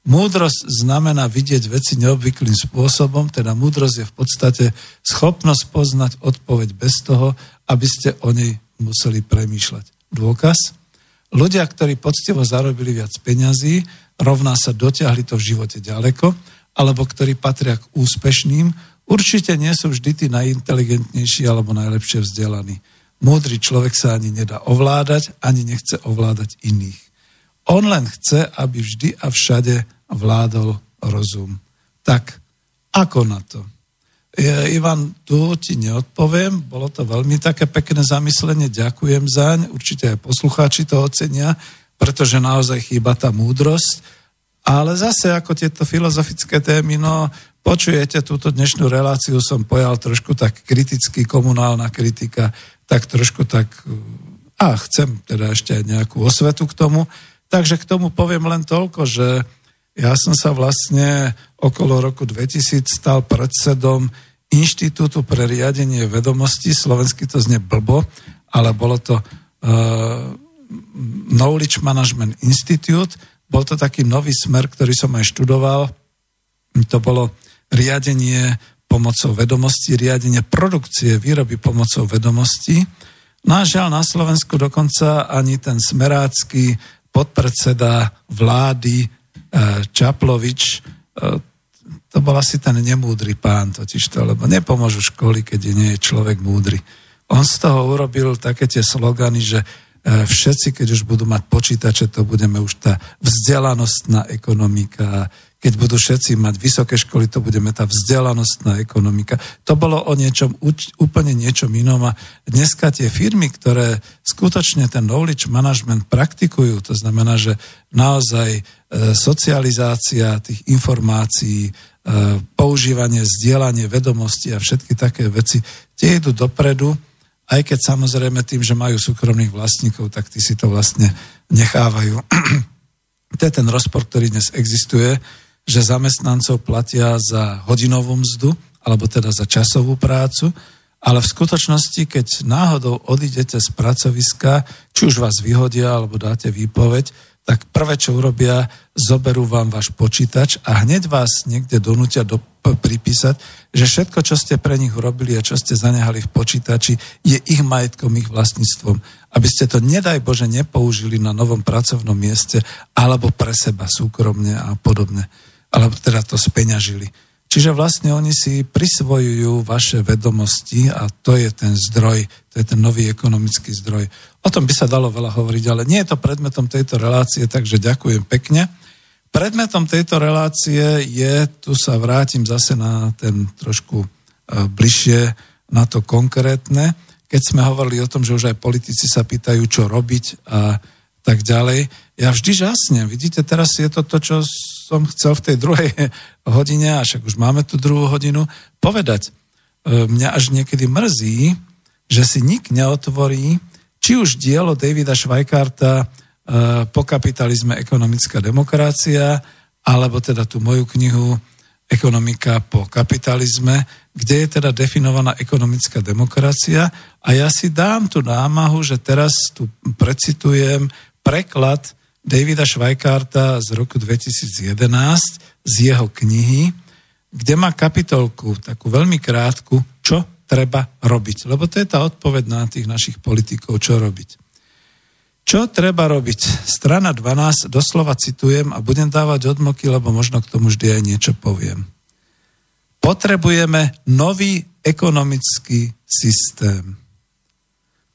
Múdrosť znamená vidieť veci neobvyklým spôsobom, teda múdrosť je v podstate schopnosť poznať odpoveď bez toho, aby ste o nej museli premýšľať. Dôkaz? Ľudia, ktorí poctivo zarobili viac peňazí, rovná sa dotiahli to v živote ďaleko, alebo ktorí patria k úspešným, určite nie sú vždy tí najinteligentnejší alebo najlepšie vzdelaní. Múdry človek sa ani nedá ovládať, ani nechce ovládať iných. On len chce, aby vždy a všade vládol rozum. Tak, ako na to? Ivan, tu ti neodpoviem, bolo to veľmi také pekné zamyslenie, ďakujem zaň, určite aj poslucháči to ocenia, pretože naozaj chýba tá múdrosť, ale zase ako tieto filozofické témy, no počujete túto dnešnú reláciu, som pojal trošku tak kriticky, komunálna kritika, tak trošku tak, a chcem teda ešte aj nejakú osvetu k tomu, takže k tomu poviem len toľko, že ja som sa vlastne okolo roku 2000 stal predsedom Inštitútu pre riadenie vedomostí, slovensky to znie blbo, ale bolo to uh, Knowledge Management Institute, bol to taký nový smer, ktorý som aj študoval, to bolo riadenie pomocou vedomostí, riadenie produkcie výroby pomocou vedomostí. No a žiaľ na Slovensku dokonca ani ten smerácky podpredseda vlády E, Čaplovič, e, to bol asi ten nemúdry pán totiž to, lebo nepomôžu školy, keď nie je človek múdry. On z toho urobil také tie slogany, že e, všetci, keď už budú mať počítače, to budeme už tá vzdelanostná ekonomika, keď budú všetci mať vysoké školy, to budeme tá vzdelanostná ekonomika. To bolo o niečom, úplne niečom inom a dneska tie firmy, ktoré skutočne ten knowledge management praktikujú, to znamená, že naozaj e, socializácia tých informácií, e, používanie, zdieľanie vedomostí a všetky také veci, tie idú dopredu, aj keď samozrejme tým, že majú súkromných vlastníkov, tak tí si to vlastne nechávajú. to je ten rozpor, ktorý dnes existuje, že zamestnancov platia za hodinovú mzdu, alebo teda za časovú prácu, ale v skutočnosti, keď náhodou odídete z pracoviska, či už vás vyhodia, alebo dáte výpoveď, tak prvé, čo urobia, zoberú vám váš počítač a hneď vás niekde donútia do, pripísať, že všetko, čo ste pre nich urobili a čo ste zanehali v počítači, je ich majetkom, ich vlastníctvom. Aby ste to, nedaj Bože, nepoužili na novom pracovnom mieste alebo pre seba súkromne a podobne alebo teda to speňažili. Čiže vlastne oni si prisvojujú vaše vedomosti a to je ten zdroj, to je ten nový ekonomický zdroj. O tom by sa dalo veľa hovoriť, ale nie je to predmetom tejto relácie, takže ďakujem pekne. Predmetom tejto relácie je, tu sa vrátim zase na ten trošku e, bližšie, na to konkrétne, keď sme hovorili o tom, že už aj politici sa pýtajú, čo robiť a tak ďalej. Ja vždy žasnem. Vidíte, teraz je to to, čo som chcel v tej druhej hodine, a však už máme tú druhú hodinu, povedať. E, mňa až niekedy mrzí, že si nik neotvorí, či už dielo Davida Švajkarta e, po kapitalizme ekonomická demokracia, alebo teda tú moju knihu Ekonomika po kapitalizme, kde je teda definovaná ekonomická demokracia a ja si dám tú námahu, že teraz tu precitujem preklad Davida Švajkárta z roku 2011 z jeho knihy, kde má kapitolku takú veľmi krátku, čo treba robiť. Lebo to je tá odpoveď na tých našich politikov, čo robiť. Čo treba robiť? Strana 12, doslova citujem a budem dávať odmoky, lebo možno k tomu vždy aj niečo poviem. Potrebujeme nový ekonomický systém.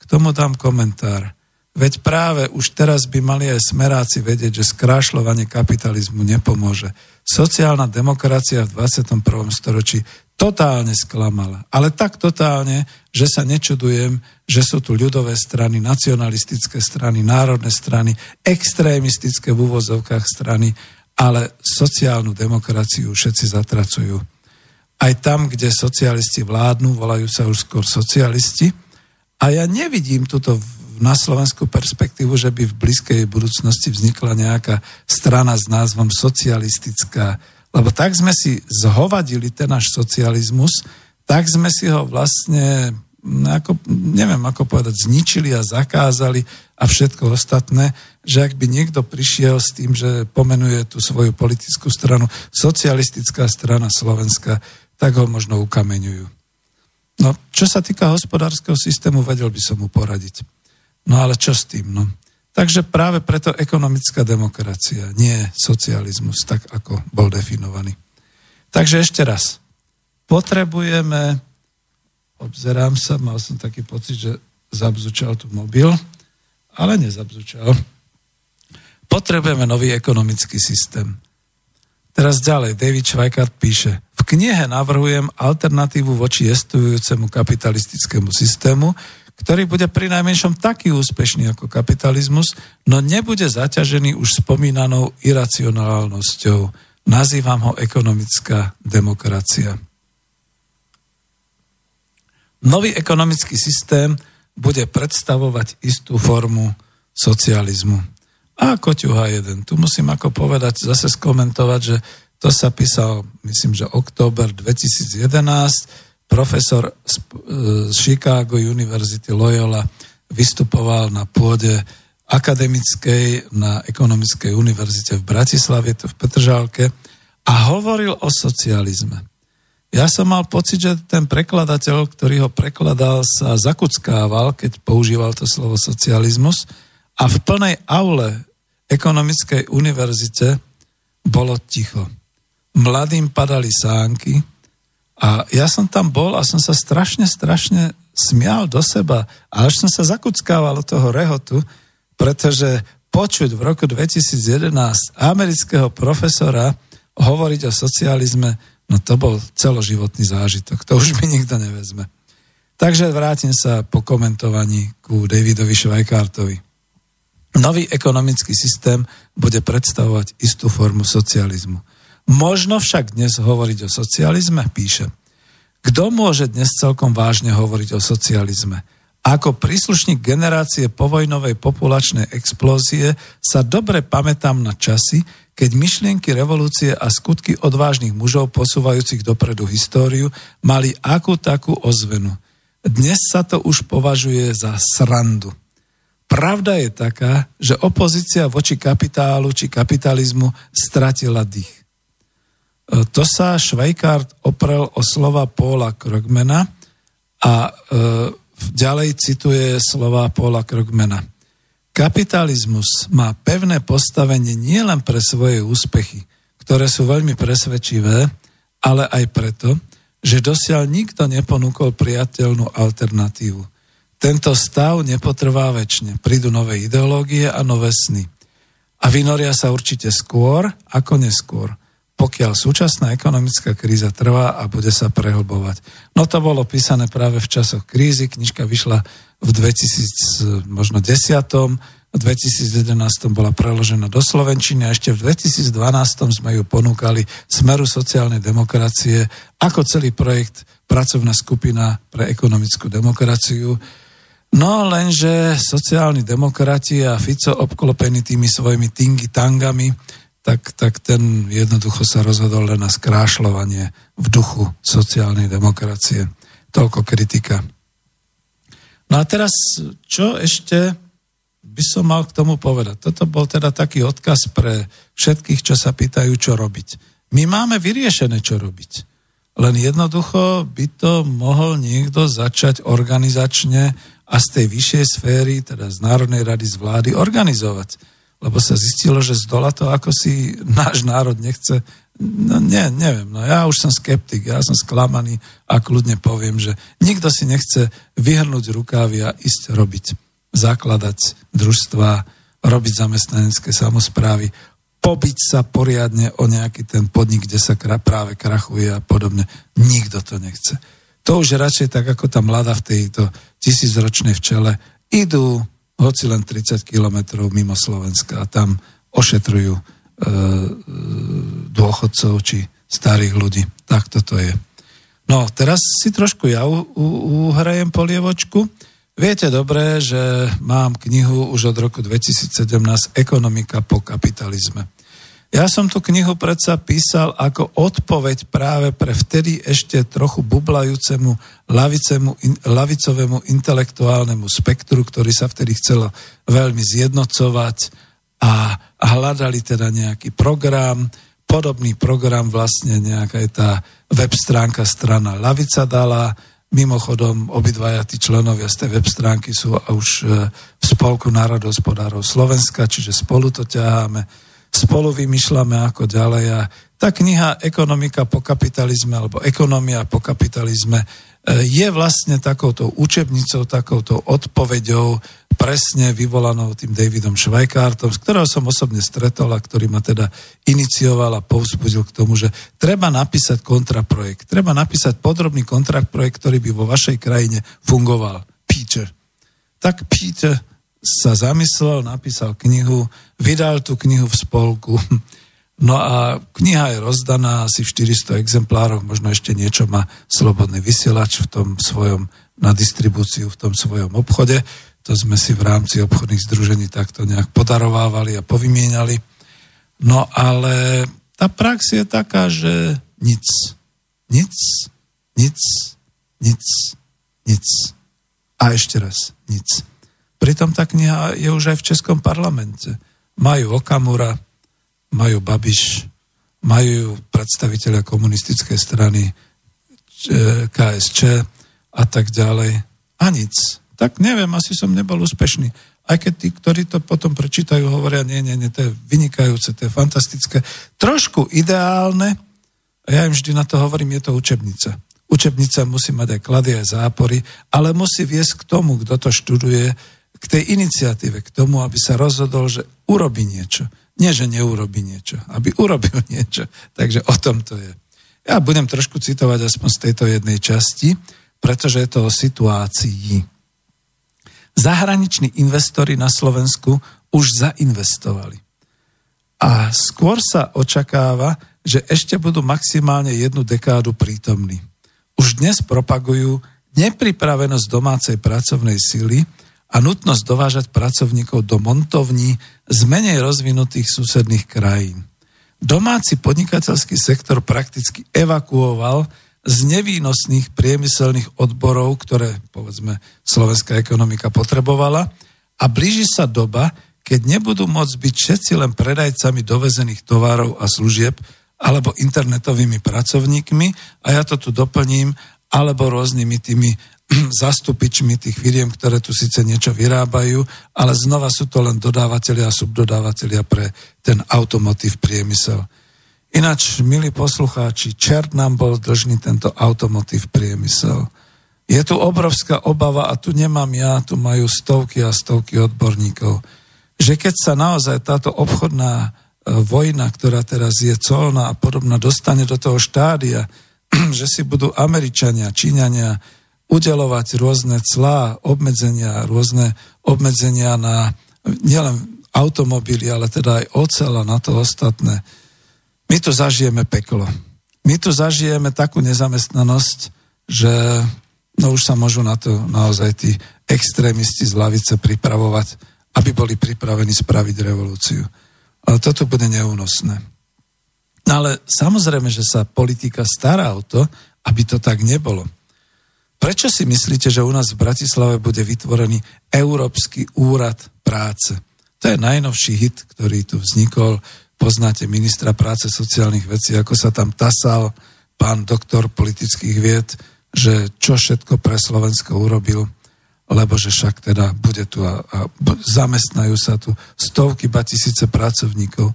K tomu dám komentár. Veď práve už teraz by mali aj smeráci vedieť, že skrášľovanie kapitalizmu nepomôže. Sociálna demokracia v 21. storočí totálne sklamala. Ale tak totálne, že sa nečudujem, že sú tu ľudové strany, nacionalistické strany, národné strany, extrémistické v úvozovkách strany, ale sociálnu demokraciu všetci zatracujú. Aj tam, kde socialisti vládnu, volajú sa už skôr socialisti. A ja nevidím túto na Slovensku perspektívu, že by v blízkej budúcnosti vznikla nejaká strana s názvom socialistická. Lebo tak sme si zhovadili ten náš socializmus, tak sme si ho vlastne ako, neviem ako povedať, zničili a zakázali a všetko ostatné, že ak by niekto prišiel s tým, že pomenuje tú svoju politickú stranu socialistická strana Slovenska, tak ho možno ukameňujú. No, čo sa týka hospodárskeho systému, vedel by som mu poradiť. No ale čo s tým? No? Takže práve preto ekonomická demokracia, nie socializmus, tak ako bol definovaný. Takže ešte raz. Potrebujeme, obzerám sa, mal som taký pocit, že zabzučal tu mobil, ale nezabzučal. Potrebujeme nový ekonomický systém. Teraz ďalej, David Schweikart píše, v knihe navrhujem alternatívu voči jestujúcemu kapitalistickému systému, ktorý bude pri najmenšom taký úspešný ako kapitalizmus, no nebude zaťažený už spomínanou iracionálnosťou. Nazývam ho ekonomická demokracia. Nový ekonomický systém bude predstavovať istú formu socializmu. A ako ťuha jeden. Tu musím ako povedať, zase skomentovať, že to sa písal, myslím, že október 2011, profesor z, z Chicago University Loyola vystupoval na pôde akademickej na Ekonomickej univerzite v Bratislave, to v Petržálke, a hovoril o socializme. Ja som mal pocit, že ten prekladateľ, ktorý ho prekladal, sa zakuckával, keď používal to slovo socializmus a v plnej aule Ekonomickej univerzite bolo ticho. Mladým padali sánky, a ja som tam bol a som sa strašne, strašne smial do seba. A až som sa zakuckával od toho rehotu, pretože počuť v roku 2011 amerického profesora hovoriť o socializme, no to bol celoživotný zážitok. To už mi nikto nevezme. Takže vrátim sa po komentovaní ku Davidovi Švajkártovi. Nový ekonomický systém bude predstavovať istú formu socializmu. Možno však dnes hovoriť o socializme, píše. Kto môže dnes celkom vážne hovoriť o socializme? Ako príslušník generácie povojnovej populačnej explózie sa dobre pamätám na časy, keď myšlienky revolúcie a skutky odvážnych mužov posúvajúcich dopredu históriu mali akú takú ozvenu. Dnes sa to už považuje za srandu. Pravda je taká, že opozícia voči kapitálu či kapitalizmu stratila dých. E, to sa Švajkart oprel o slova Paula Krogmana a e, ďalej cituje slova Paula Krogmana. Kapitalizmus má pevné postavenie nielen pre svoje úspechy, ktoré sú veľmi presvedčivé, ale aj preto, že dosiaľ nikto neponúkol priateľnú alternatívu. Tento stav nepotrvá väčšine. Prídu nové ideológie a nové sny. A vynoria sa určite skôr ako neskôr pokiaľ súčasná ekonomická kríza trvá a bude sa prehlbovať. No to bolo písané práve v časoch krízy, knižka vyšla v 2000, možno 10. V 2011 bola preložená do Slovenčiny a ešte v 2012 sme ju ponúkali Smeru sociálnej demokracie ako celý projekt Pracovná skupina pre ekonomickú demokraciu. No lenže sociálni demokrati a Fico obklopení tými svojimi tingy tangami tak, tak ten jednoducho sa rozhodol len na skrášľovanie v duchu sociálnej demokracie. Toľko kritika. No a teraz, čo ešte by som mal k tomu povedať? Toto bol teda taký odkaz pre všetkých, čo sa pýtajú, čo robiť. My máme vyriešené, čo robiť. Len jednoducho by to mohol niekto začať organizačne a z tej vyššej sféry, teda z Národnej rady, z vlády, organizovať lebo sa zistilo, že z dola to ako si náš národ nechce. No nie, neviem, no ja už som skeptik, ja som sklamaný a kľudne poviem, že nikto si nechce vyhrnúť rukávy a ísť robiť, zakladať družstva, robiť zamestnanecké samozprávy, pobiť sa poriadne o nejaký ten podnik, kde sa práve krachuje a podobne. Nikto to nechce. To už radšej tak, ako tá mladá v tejto tisícročnej včele, idú hoci len 30 kilometrov mimo Slovenska a tam ošetrujú e, e, dôchodcov či starých ľudí. Tak toto je. No, teraz si trošku ja uhrajem polievočku. Viete dobre, že mám knihu už od roku 2017 Ekonomika po kapitalizme. Ja som tú knihu predsa písal ako odpoveď práve pre vtedy ešte trochu bublajúcemu lavicemu, in, lavicovému intelektuálnemu spektru, ktorý sa vtedy chcelo veľmi zjednocovať a, a hľadali teda nejaký program, podobný program vlastne nejaká je tá web stránka strana Lavica dala, Mimochodom, obidvaja tí členovia z tej web stránky sú už e, v Spolku národospodárov Slovenska, čiže spolu to ťaháme, spolu vymýšľame ako ďalej a tá kniha Ekonomika po kapitalizme alebo Ekonomia po kapitalizme e, je vlastne takouto učebnicou, takouto odpoveďou presne vyvolanou tým Davidom Švajkártom, z ktorého som osobne stretol a ktorý ma teda inicioval a povzbudil k tomu, že treba napísať kontraprojekt. Treba napísať podrobný kontraprojekt, ktorý by vo vašej krajine fungoval. Peter. Tak Peter sa zamyslel, napísal knihu, vydal tú knihu v spolku. No a kniha je rozdaná asi v 400 exemplároch, možno ešte niečo má slobodný vysielač v tom svojom, na distribúciu v tom svojom obchode. To sme si v rámci obchodných združení takto nejak podarovávali a povymieniali. No ale tá prax je taká, že nic, nic, nic, nic, nic. A ešte raz, nic. Pritom tá kniha je už aj v Českom parlamente. Majú Okamura, majú Babiš, majú predstaviteľa komunistickej strany KSČ a tak ďalej. A nic tak neviem, asi som nebol úspešný. Aj keď tí, ktorí to potom prečítajú, hovoria, nie, nie, nie, to je vynikajúce, to je fantastické. Trošku ideálne, a ja im vždy na to hovorím, je to učebnica. Učebnica musí mať aj klady, aj zápory, ale musí viesť k tomu, kto to študuje, k tej iniciatíve, k tomu, aby sa rozhodol, že urobí niečo. Nie, že neurobi niečo, aby urobil niečo. Takže o tom to je. Ja budem trošku citovať aspoň z tejto jednej časti, pretože je to o situácii zahraniční investori na Slovensku už zainvestovali. A skôr sa očakáva, že ešte budú maximálne jednu dekádu prítomní. Už dnes propagujú nepripravenosť domácej pracovnej síly a nutnosť dovážať pracovníkov do montovní z menej rozvinutých susedných krajín. Domáci podnikateľský sektor prakticky evakuoval z nevýnosných priemyselných odborov, ktoré, povedzme, slovenská ekonomika potrebovala a blíži sa doba, keď nebudú môcť byť všetci len predajcami dovezených tovarov a služieb alebo internetovými pracovníkmi a ja to tu doplním, alebo rôznymi tými zastupičmi tých firiem, ktoré tu síce niečo vyrábajú, ale znova sú to len dodávateľia a subdodávateľia pre ten automotív priemysel. Ináč, milí poslucháči, čert nám bol dlžný tento automotív priemysel. Je tu obrovská obava a tu nemám ja, tu majú stovky a stovky odborníkov, že keď sa naozaj táto obchodná e, vojna, ktorá teraz je colná a podobná, dostane do toho štádia, že si budú Američania, Číňania udelovať rôzne clá, obmedzenia, rôzne obmedzenia na nielen automobily, ale teda aj ocel na to ostatné my tu zažijeme peklo. My tu zažijeme takú nezamestnanosť, že no už sa môžu na to naozaj tí extrémisti z lavice pripravovať, aby boli pripravení spraviť revolúciu. Ale toto bude neúnosné. No ale samozrejme, že sa politika stará o to, aby to tak nebolo. Prečo si myslíte, že u nás v Bratislave bude vytvorený Európsky úrad práce? To je najnovší hit, ktorý tu vznikol poznáte ministra práce sociálnych vecí, ako sa tam tasal pán doktor politických vied, že čo všetko pre Slovensko urobil, lebo že však teda bude tu a, a zamestnajú sa tu stovky, ba tisíce pracovníkov.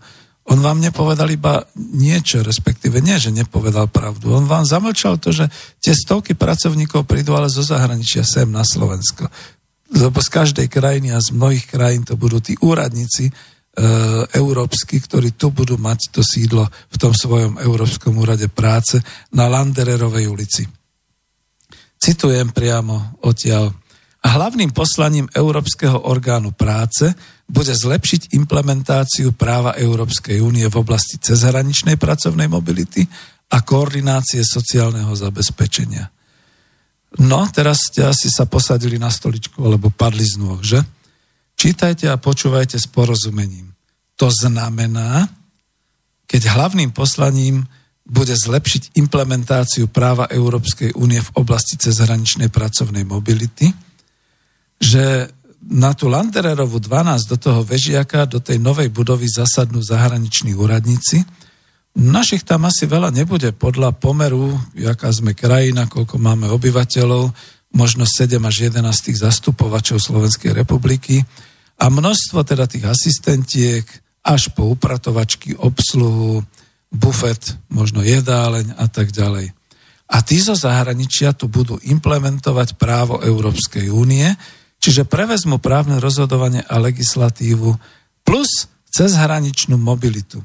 On vám nepovedal iba niečo, respektíve nie, že nepovedal pravdu. On vám zamlčal to, že tie stovky pracovníkov prídu ale zo zahraničia sem na Slovensko. Lebo z každej krajiny a z mnohých krajín to budú tí úradníci, E, európsky, ktorí tu budú mať to sídlo v tom svojom Európskom úrade práce na Landererovej ulici. Citujem priamo odtiaľ. A hlavným poslaním Európskeho orgánu práce bude zlepšiť implementáciu práva Európskej únie v oblasti cezhraničnej pracovnej mobility a koordinácie sociálneho zabezpečenia. No, teraz ste asi sa posadili na stoličku, alebo padli z nôh, že? Čítajte a počúvajte s porozumením. To znamená, keď hlavným poslaním bude zlepšiť implementáciu práva Európskej únie v oblasti cezhraničnej pracovnej mobility, že na tú Landererovu 12 do toho vežiaka, do tej novej budovy zasadnú zahraniční úradníci. Našich tam asi veľa nebude podľa pomeru, jaká sme krajina, koľko máme obyvateľov, možno 7 až 11 tých zastupovačov Slovenskej republiky a množstvo teda tých asistentiek až po upratovačky, obsluhu, bufet, možno jedáleň a tak ďalej. A tí zo zahraničia tu budú implementovať právo Európskej únie, čiže prevezmu právne rozhodovanie a legislatívu plus cezhraničnú mobilitu.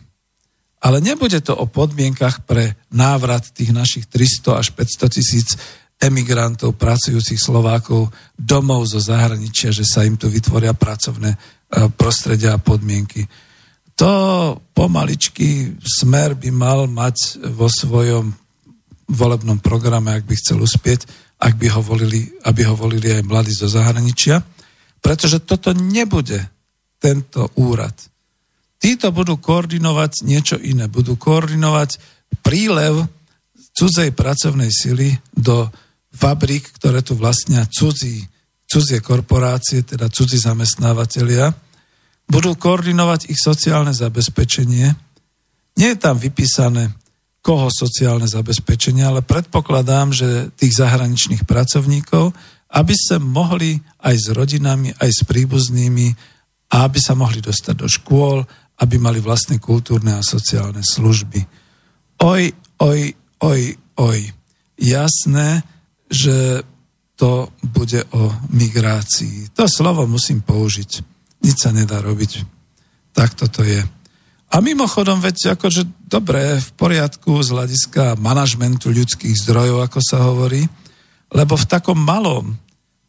Ale nebude to o podmienkach pre návrat tých našich 300 až 500 tisíc emigrantov, pracujúcich Slovákov domov zo zahraničia, že sa im tu vytvoria pracovné e, prostredia a podmienky. To pomaličky smer by mal mať vo svojom volebnom programe, ak by chcel uspieť, ak by ho volili, aby ho volili aj mladí zo zahraničia, pretože toto nebude tento úrad. Títo budú koordinovať niečo iné. Budú koordinovať prílev cudzej pracovnej sily do fabrík, ktoré tu vlastnia cudzí, cudzie korporácie, teda cudzí zamestnávateľia, budú koordinovať ich sociálne zabezpečenie. Nie je tam vypísané, koho sociálne zabezpečenie, ale predpokladám, že tých zahraničných pracovníkov, aby sa mohli aj s rodinami, aj s príbuznými, aby sa mohli dostať do škôl, aby mali vlastné kultúrne a sociálne služby. Oj, oj, oj, oj. Jasné, že to bude o migrácii. To slovo musím použiť. Nič sa nedá robiť. Tak toto je. A mimochodom, veď akože dobre, v poriadku z hľadiska manažmentu ľudských zdrojov, ako sa hovorí, lebo v takom malom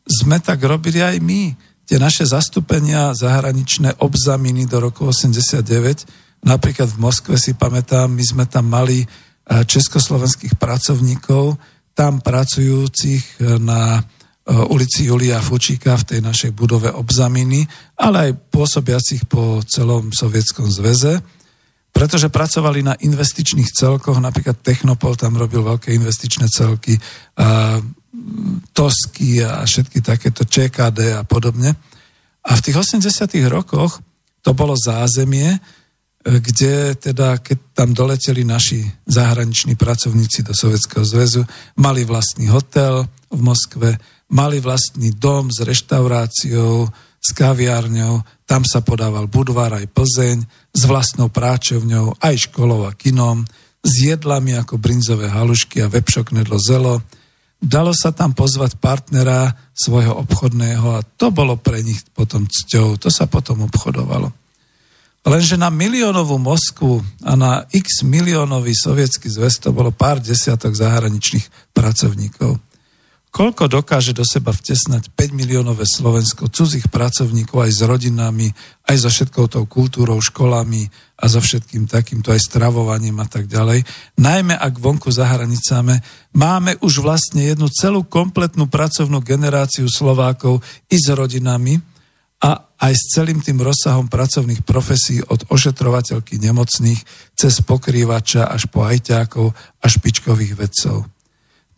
sme tak robili aj my. Tie naše zastúpenia zahraničné obzaminy do roku 89, napríklad v Moskve si pamätám, my sme tam mali eh, československých pracovníkov, tam pracujúcich eh, na ulici Julia Fučíka v tej našej budove obzaminy, ale aj pôsobiacich po celom Sovietskom zväze, pretože pracovali na investičných celkoch, napríklad Technopol tam robil veľké investičné celky, a Tosky a všetky takéto ČKD a podobne. A v tých 80 rokoch to bolo zázemie, kde teda, keď tam doleteli naši zahraniční pracovníci do Sovietskeho zväzu, mali vlastný hotel v Moskve, mali vlastný dom s reštauráciou, s kaviárňou, tam sa podával Budvar aj Plzeň, s vlastnou práčovňou, aj školou a kinom, s jedlami ako brinzové halušky a vepšoknedlo zelo. Dalo sa tam pozvať partnera svojho obchodného a to bolo pre nich potom cťou, to sa potom obchodovalo. Lenže na miliónovú Moskvu a na x miliónový sovietský zväz to bolo pár desiatok zahraničných pracovníkov. Koľko dokáže do seba vtesnať 5 miliónové Slovensko, cudzích pracovníkov aj s rodinami, aj so všetkou tou kultúrou, školami a so všetkým takýmto aj stravovaním a tak ďalej. Najmä ak vonku za hranicami máme už vlastne jednu celú kompletnú pracovnú generáciu Slovákov i s rodinami a aj s celým tým rozsahom pracovných profesí od ošetrovateľky nemocných cez pokrývača až po ajťákov a špičkových vedcov.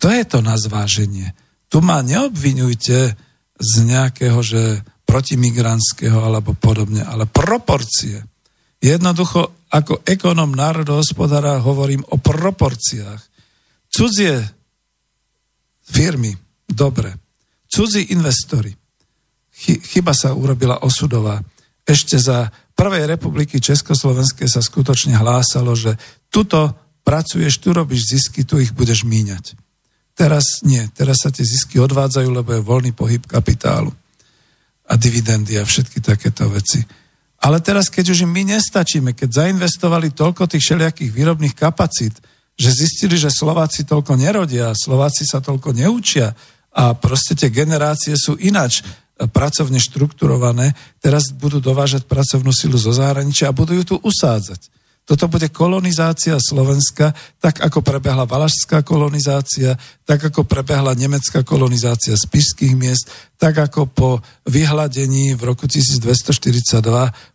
To je to na zváženie. Tu ma neobvinujte z nejakého, že protimigrantského alebo podobne, ale proporcie. Jednoducho, ako ekonom národohospodára hovorím o proporciách. Cudzie firmy, dobre. Cudzí investori. Chyba sa urobila osudová. Ešte za Prvej republiky Československej sa skutočne hlásalo, že tuto pracuješ, tu robíš zisky, tu ich budeš míňať. Teraz nie, teraz sa tie zisky odvádzajú, lebo je voľný pohyb kapitálu a dividendy a všetky takéto veci. Ale teraz, keď už my nestačíme, keď zainvestovali toľko tých všelijakých výrobných kapacít, že zistili, že Slováci toľko nerodia, Slováci sa toľko neučia a proste tie generácie sú inač pracovne štrukturované, teraz budú dovážať pracovnú silu zo zahraničia a budú ju tu usádzať. Toto bude kolonizácia Slovenska, tak ako prebehla valašská kolonizácia, tak ako prebehla nemecká kolonizácia spišských miest, tak ako po vyhladení v roku 1242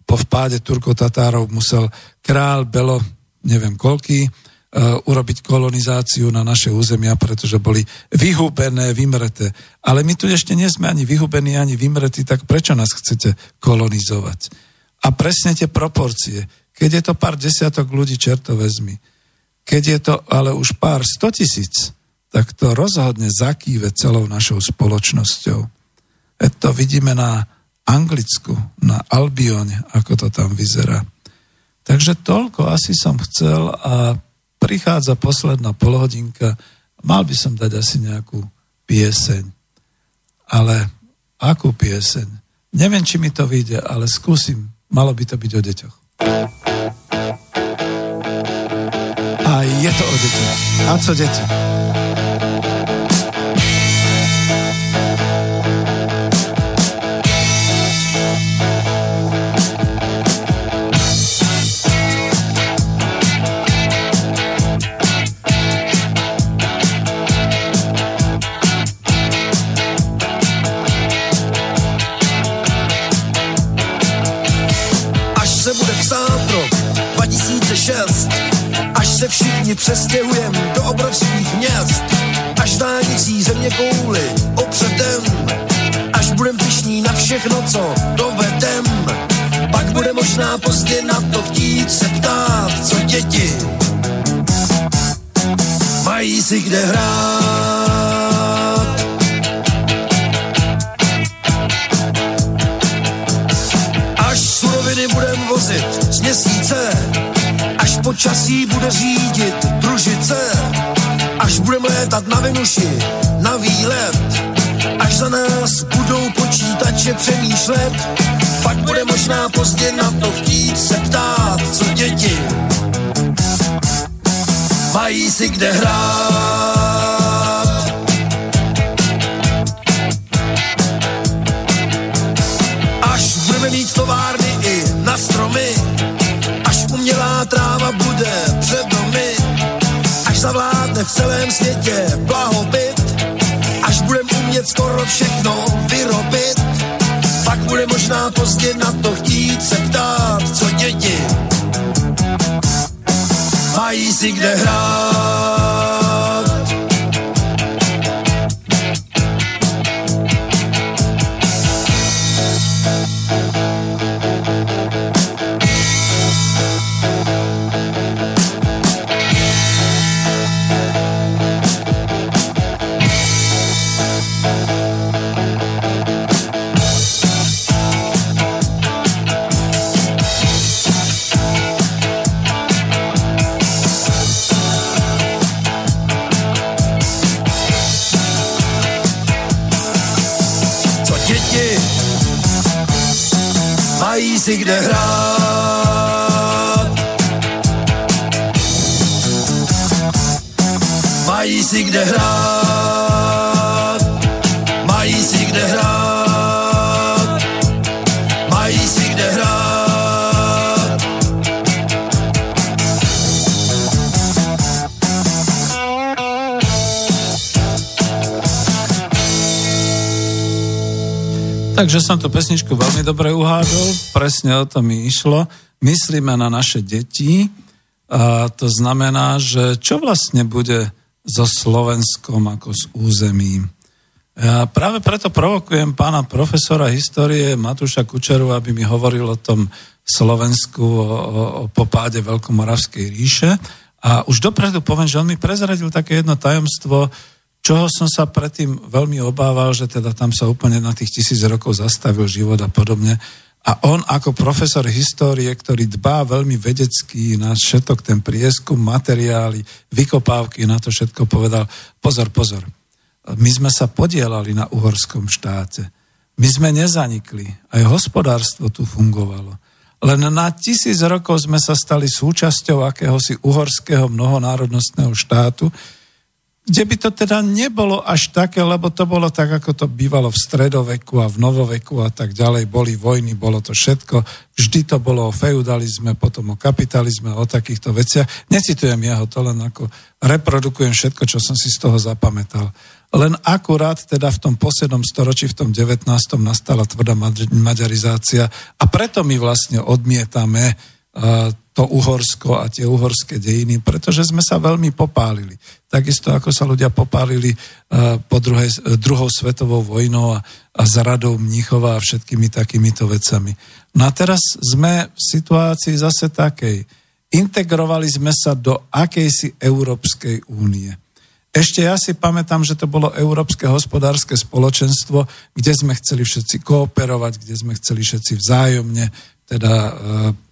po vpáde Turko-Tatárov musel král Belo neviem koľký, uh, urobiť kolonizáciu na naše územia, pretože boli vyhubené, vymreté. Ale my tu ešte nie sme ani vyhubení, ani vymretí, tak prečo nás chcete kolonizovať? A presne tie proporcie. Keď je to pár desiatok ľudí, čerto vezmi. Keď je to ale už pár sto tisíc, tak to rozhodne zakýve celou našou spoločnosťou. E to vidíme na Anglicku, na Albione, ako to tam vyzerá. Takže toľko asi som chcel a prichádza posledná polhodinka. Mal by som dať asi nejakú pieseň. Ale akú pieseň? Neviem, či mi to vyjde, ale skúsim. Malo by to byť o deťoch. Je to o deťoch. A co deti? Přestěhujem do obrovských měst, až dálnicí země kouly opředem, až budem pišní na všechno, co dovedem, pak bude možná pozdě na to chtít se ptát, co děti mají si kde hrát. Počasí bude řídit družice, až budem létat na Venuši, na výlet, až za nás budou počítače přemýšlet, pak bude možná pozdě na to chtít se ptát, co děti mají si kde hrát. Celém světě blahobyt, až budeme umět skoro všechno vyrobit, pak bude možná pozdě na to chtít se ptát, co děti mají si kde hrát. Takže som tú pesničku veľmi dobre uhádol, presne o to mi išlo. Myslíme na naše deti, a to znamená, že čo vlastne bude so Slovenskom ako s územím. Ja práve preto provokujem pána profesora histórie Matúša Kučeru, aby mi hovoril o tom Slovensku, o, o popáde Veľkomoravskej ríše. A už dopredu poviem, že on mi prezradil také jedno tajomstvo, čoho som sa predtým veľmi obával, že teda tam sa úplne na tých tisíc rokov zastavil život a podobne. A on ako profesor histórie, ktorý dbá veľmi vedecký na všetok ten prieskum, materiály, vykopávky, na to všetko povedal, pozor, pozor, my sme sa podielali na uhorskom štáte. My sme nezanikli, aj hospodárstvo tu fungovalo. Len na tisíc rokov sme sa stali súčasťou akéhosi uhorského mnohonárodnostného štátu, kde by to teda nebolo až také, lebo to bolo tak, ako to bývalo v stredoveku a v novoveku a tak ďalej. Boli vojny, bolo to všetko. Vždy to bolo o feudalizme, potom o kapitalizme, o takýchto veciach. Necitujem ja ho, to len ako reprodukujem všetko, čo som si z toho zapamätal. Len akurát teda v tom poslednom storočí, v tom 19. nastala tvrdá maďarizácia a preto my vlastne odmietame uh, to Uhorsko a tie uhorské dejiny, pretože sme sa veľmi popálili. Takisto ako sa ľudia popálili uh, po druhej, druhou svetovou vojnou a, a zradou Mníchova a všetkými takýmito vecami. No a teraz sme v situácii zase takej. Integrovali sme sa do akejsi Európskej únie. Ešte ja si pamätám, že to bolo Európske hospodárske spoločenstvo, kde sme chceli všetci kooperovať, kde sme chceli všetci vzájomne teda e,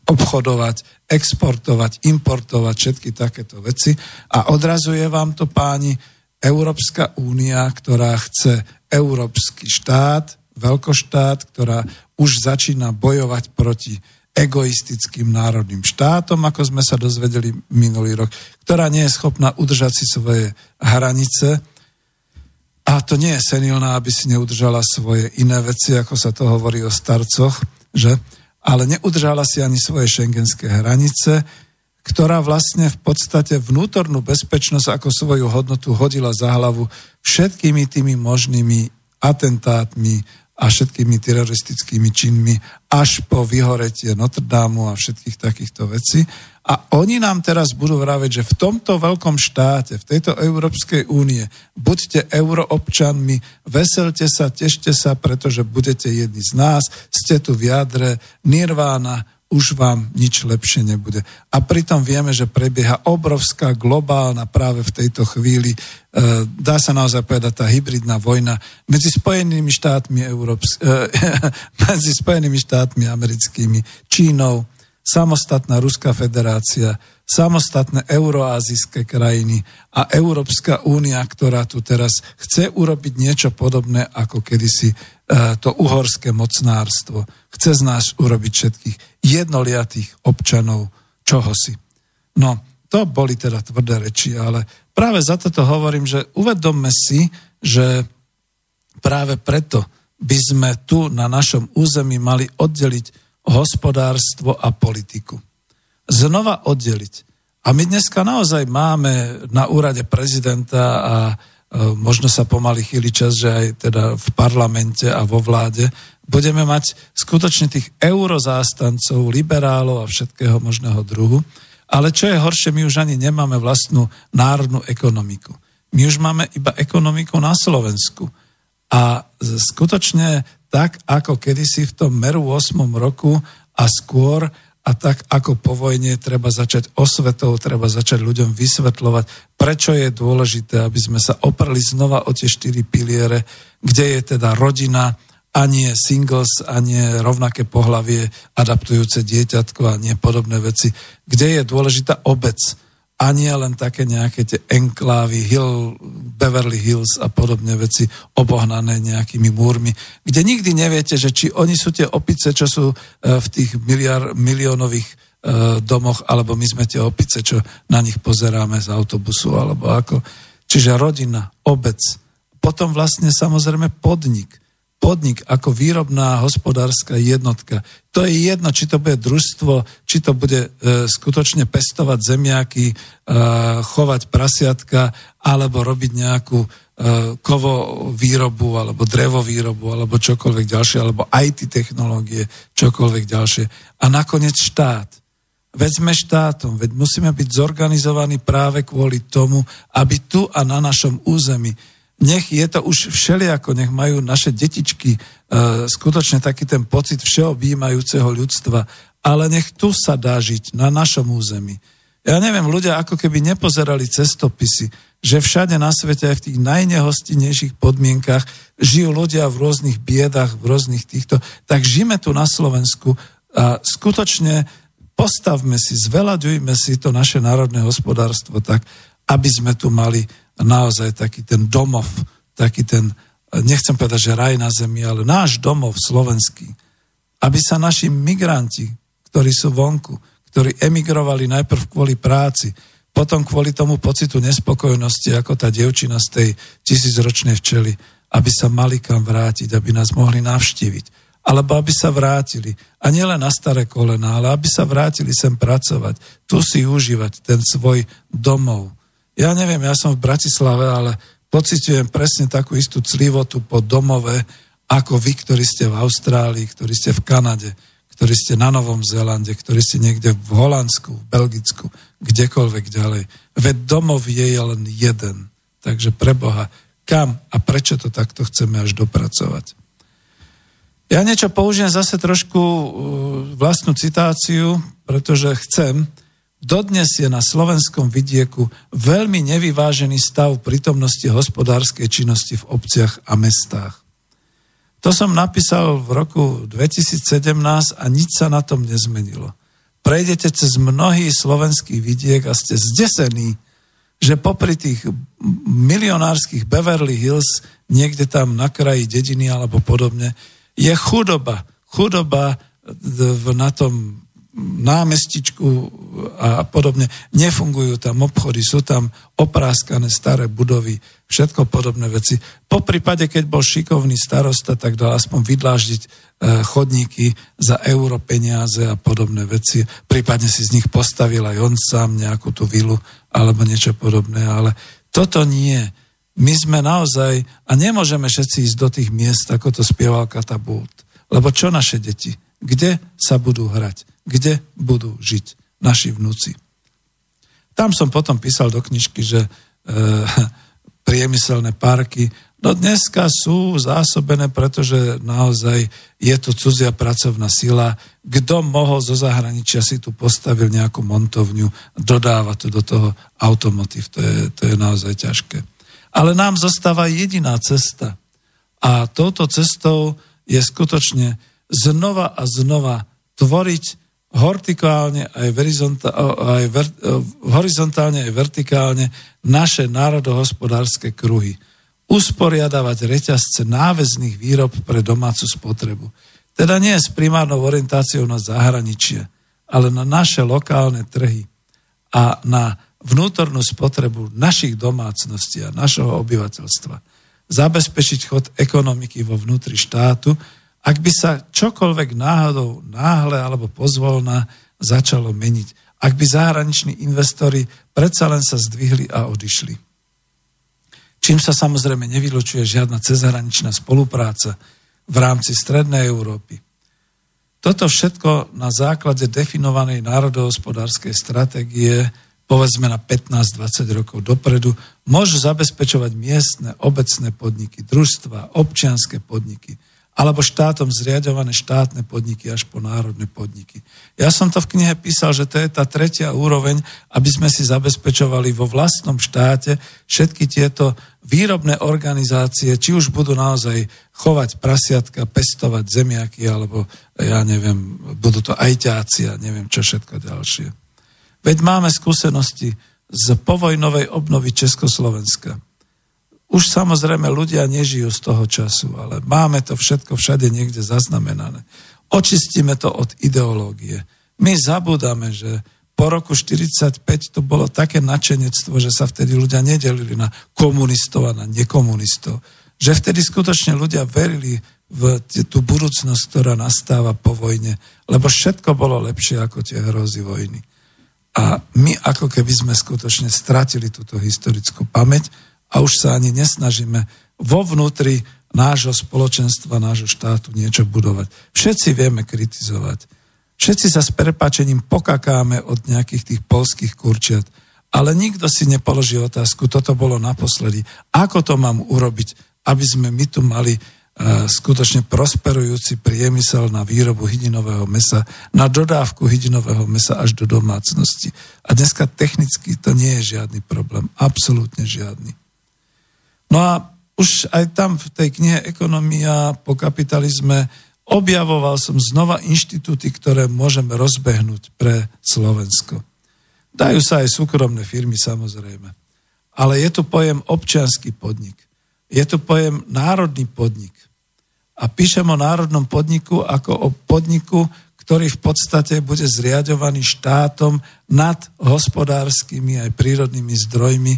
obchodovať, exportovať, importovať, všetky takéto veci. A odrazuje vám to páni Európska únia, ktorá chce európsky štát, veľkoštát, ktorá už začína bojovať proti egoistickým národným štátom, ako sme sa dozvedeli minulý rok, ktorá nie je schopná udržať si svoje hranice. A to nie je senilná, aby si neudržala svoje iné veci, ako sa to hovorí o starcoch, že? Ale neudržala si ani svoje šengenské hranice, ktorá vlastne v podstate vnútornú bezpečnosť ako svoju hodnotu hodila za hlavu všetkými tými možnými atentátmi, a všetkými teroristickými činmi až po vyhoretie Notre Dame a všetkých takýchto vecí. A oni nám teraz budú vraviť, že v tomto veľkom štáte, v tejto Európskej únie, buďte euroobčanmi, veselte sa, tešte sa, pretože budete jedni z nás, ste tu v jadre, nirvána, už vám nič lepšie nebude. A pritom vieme, že prebieha obrovská globálna práve v tejto chvíli, e, dá sa naozaj povedať, tá hybridná vojna medzi Spojenými štátmi, Európs- e, medzi Spojenými štátmi americkými, Čínou, samostatná Ruská federácia, samostatné euroazijské krajiny a Európska únia, ktorá tu teraz chce urobiť niečo podobné ako kedysi e, to uhorské mocnárstvo. Chce z nás urobiť všetkých jednoliatých občanov čohosi. No, to boli teda tvrdé reči, ale práve za toto hovorím, že uvedomme si, že práve preto by sme tu na našom území mali oddeliť hospodárstvo a politiku. Znova oddeliť. A my dneska naozaj máme na úrade prezidenta a e, možno sa pomaly chýli čas, že aj teda v parlamente a vo vláde budeme mať skutočne tých eurozástancov, liberálov a všetkého možného druhu. Ale čo je horšie, my už ani nemáme vlastnú národnú ekonomiku. My už máme iba ekonomiku na Slovensku. A skutočne tak, ako kedysi v tom meru 8. roku a skôr, a tak ako po vojne treba začať osvetou, treba začať ľuďom vysvetľovať, prečo je dôležité, aby sme sa oprali znova o tie štyri piliere, kde je teda rodina, a nie singles, a nie rovnaké pohlavie, adaptujúce dieťatko a nie podobné veci, kde je dôležitá obec? A nie len také nejaké tie enklávy, Hill, Beverly Hills a podobné veci obohnané nejakými múrmi, kde nikdy neviete, že či oni sú tie opice, čo sú e, v tých miliar, miliónových e, domoch, alebo my sme tie opice, čo na nich pozeráme z autobusu, alebo ako. Čiže rodina, obec, potom vlastne samozrejme podnik podnik ako výrobná hospodárska jednotka. To je jedno, či to bude družstvo, či to bude e, skutočne pestovať zemiaky, e, chovať prasiatka, alebo robiť nejakú e, kovo výrobu, alebo drevovýrobu, alebo čokoľvek ďalšie, alebo IT technológie, čokoľvek ďalšie. A nakoniec štát. Veď sme štátom, veď musíme byť zorganizovaní práve kvôli tomu, aby tu a na našom území nech je to už všelijako, nech majú naše detičky e, skutočne taký ten pocit všeobjímajúceho ľudstva, ale nech tu sa dá žiť, na našom území. Ja neviem, ľudia ako keby nepozerali cestopisy, že všade na svete, aj v tých najnehostinejších podmienkach, žijú ľudia v rôznych biedach, v rôznych týchto, tak žijeme tu na Slovensku a skutočne postavme si, zvelaďujme si to naše národné hospodárstvo tak, aby sme tu mali naozaj taký ten domov, taký ten, nechcem povedať, že raj na zemi, ale náš domov slovenský, aby sa naši migranti, ktorí sú vonku, ktorí emigrovali najprv kvôli práci, potom kvôli tomu pocitu nespokojnosti, ako tá devčina z tej tisícročnej včely, aby sa mali kam vrátiť, aby nás mohli navštíviť. Alebo aby sa vrátili. A nielen na staré kolena, ale aby sa vrátili sem pracovať. Tu si užívať ten svoj domov ja neviem, ja som v Bratislave, ale pociťujem presne takú istú clivotu po domove, ako vy, ktorí ste v Austrálii, ktorí ste v Kanade, ktorí ste na Novom Zélande, ktorí ste niekde v Holandsku, v Belgicku, kdekoľvek ďalej. Veď domov je len jeden. Takže pre Boha, kam a prečo to takto chceme až dopracovať? Ja niečo použijem zase trošku uh, vlastnú citáciu, pretože chcem. Dodnes je na slovenskom vidieku veľmi nevyvážený stav prítomnosti hospodárskej činnosti v obciach a mestách. To som napísal v roku 2017 a nič sa na tom nezmenilo. Prejdete cez mnohý slovenský vidiek a ste zdesení, že popri tých milionárskych Beverly Hills, niekde tam na kraji dediny alebo podobne, je chudoba. Chudoba v, na tom námestičku a podobne. Nefungujú tam obchody, sú tam opráskané staré budovy, všetko podobné veci. Po prípade, keď bol šikovný starosta, tak dal aspoň vydláždiť e, chodníky za euro peniaze a podobné veci. Prípadne si z nich postavil aj on sám nejakú tú vilu alebo niečo podobné, ale toto nie. My sme naozaj, a nemôžeme všetci ísť do tých miest, ako to spieval Katabult. Lebo čo naše deti? Kde sa budú hrať? Kde budú žiť naši vnúci? Tam som potom písal do knižky, že e, priemyselné parky, no dneska sú zásobené, pretože naozaj je tu cudzia pracovná sila. Kto mohol zo zahraničia si tu postavil nejakú montovňu, dodáva to do toho automotív. To je, to je naozaj ťažké. Ale nám zostáva jediná cesta. A touto cestou je skutočne znova a znova tvoriť hortikálne aj, aj ver, horizontálne aj vertikálne naše národohospodárske kruhy. Usporiadavať reťazce náväzných výrob pre domácu spotrebu. Teda nie s primárnou orientáciou na zahraničie, ale na naše lokálne trhy a na vnútornú spotrebu našich domácností a našeho obyvateľstva. Zabezpečiť chod ekonomiky vo vnútri štátu, ak by sa čokoľvek náhodou, náhle alebo pozvolná začalo meniť. Ak by zahraniční investori predsa len sa zdvihli a odišli. Čím sa samozrejme nevylučuje žiadna cezhraničná spolupráca v rámci Strednej Európy. Toto všetko na základe definovanej národohospodárskej stratégie povedzme na 15-20 rokov dopredu, môžu zabezpečovať miestne, obecné podniky, družstva, občianské podniky, alebo štátom zriadované štátne podniky až po národné podniky. Ja som to v knihe písal, že to je tá tretia úroveň, aby sme si zabezpečovali vo vlastnom štáte všetky tieto výrobné organizácie, či už budú naozaj chovať prasiatka, pestovať zemiaky, alebo ja neviem, budú to ajťáci a neviem čo všetko ďalšie. Veď máme skúsenosti z povojnovej obnovy Československa. Už samozrejme ľudia nežijú z toho času, ale máme to všetko všade niekde zaznamenané. Očistíme to od ideológie. My zabúdame, že po roku 45 to bolo také načenectvo, že sa vtedy ľudia nedelili na komunistov a na nekomunistov. Že vtedy skutočne ľudia verili v tú budúcnosť, ktorá nastáva po vojne, lebo všetko bolo lepšie ako tie hrozy vojny. A my ako keby sme skutočne stratili túto historickú pamäť a už sa ani nesnažíme vo vnútri nášho spoločenstva, nášho štátu niečo budovať. Všetci vieme kritizovať. Všetci sa s prepáčením pokakáme od nejakých tých polských kurčiat, ale nikto si nepoloží otázku, toto bolo naposledy. Ako to mám urobiť, aby sme my tu mali uh, skutočne prosperujúci priemysel na výrobu hydinového mesa, na dodávku hydinového mesa až do domácnosti. A dneska technicky to nie je žiadny problém, absolútne žiadny. No a už aj tam v tej knihe Ekonomia po kapitalizme objavoval som znova inštitúty, ktoré môžeme rozbehnúť pre Slovensko. Dajú sa aj súkromné firmy samozrejme. Ale je tu pojem občianský podnik. Je tu pojem národný podnik. A píšem o národnom podniku ako o podniku, ktorý v podstate bude zriadovaný štátom nad hospodárskymi aj prírodnými zdrojmi,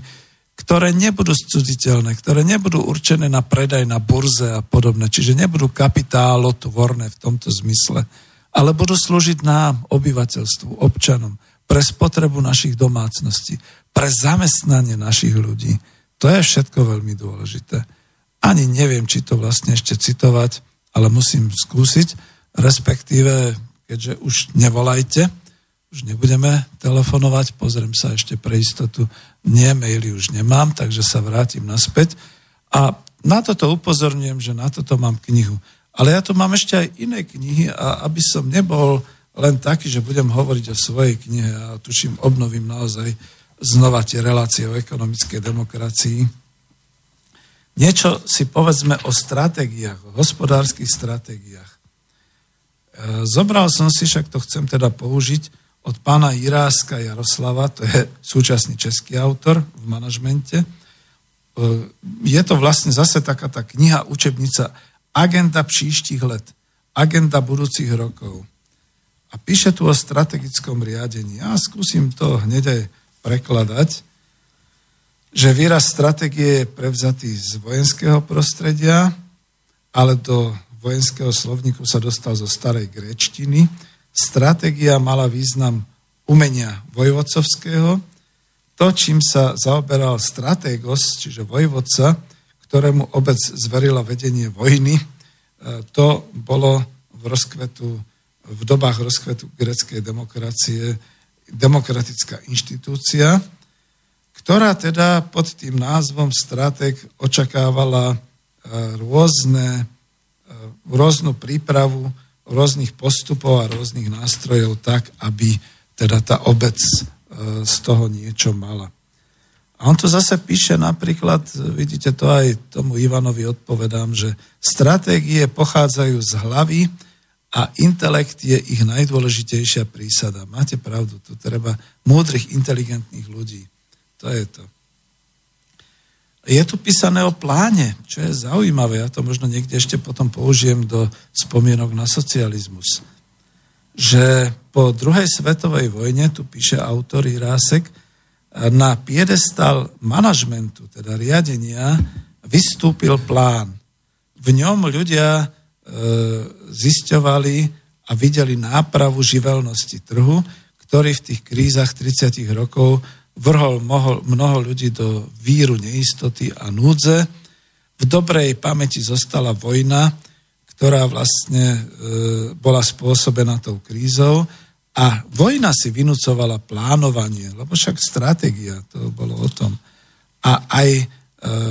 ktoré nebudú scudziteľné, ktoré nebudú určené na predaj na burze a podobne, čiže nebudú kapitálotvorné v tomto zmysle, ale budú slúžiť nám, obyvateľstvu, občanom, pre spotrebu našich domácností, pre zamestnanie našich ľudí. To je všetko veľmi dôležité. Ani neviem, či to vlastne ešte citovať, ale musím skúsiť, respektíve keďže už nevolajte, už nebudeme telefonovať, pozriem sa ešte pre istotu, nie, maily už nemám, takže sa vrátim naspäť. A na toto upozorňujem, že na toto mám knihu. Ale ja tu mám ešte aj iné knihy a aby som nebol len taký, že budem hovoriť o svojej knihe a tuším, obnovím naozaj znova tie relácie o ekonomickej demokracii. Niečo si povedzme o stratégiách, o hospodárskych stratégiách. E, Zobral som si, však to chcem teda použiť, od pána Iráska Jaroslava, to je súčasný český autor v manažmente. E, Je to vlastne zase taká tá kniha, učebnica Agenda příštích let, agenda budúcich rokov. A píše tu o strategickom riadení. Ja skúsim to hneď aj prekladať, že výraz stratégie je prevzatý z vojenského prostredia, ale do vojenského slovníku sa dostal zo starej gréčtiny. Stratégia mala význam umenia vojvodcovského, to, čím sa zaoberal stratégos, čiže vojvodca, ktorému obec zverila vedenie vojny, e, to bolo v rozkvetu, v dobách rozkvetu greckej demokracie demokratická inštitúcia, ktorá teda pod tým názvom stratég očakávala e, rôzne, e, rôznu prípravu rôznych postupov a rôznych nástrojov tak, aby teda tá obec e, z toho niečo mala. A on to zase píše napríklad, vidíte to aj tomu Ivanovi odpovedám, že stratégie pochádzajú z hlavy a intelekt je ich najdôležitejšia prísada. Máte pravdu, tu treba múdrych, inteligentných ľudí. To je to. Je tu písané o pláne, čo je zaujímavé. Ja to možno niekde ešte potom použijem do spomienok na socializmus. Že po druhej svetovej vojne, tu píše autor Irásek, na piedestal manažmentu, teda riadenia, vystúpil plán. V ňom ľudia e, zisťovali a videli nápravu živelnosti trhu, ktorý v tých krízach 30 rokov vrhol mnoho, ľudí do víru neistoty a núdze. V dobrej pamäti zostala vojna, ktorá vlastne e, bola spôsobená tou krízou a vojna si vynúcovala plánovanie, lebo však stratégia, to bolo o tom. A aj e,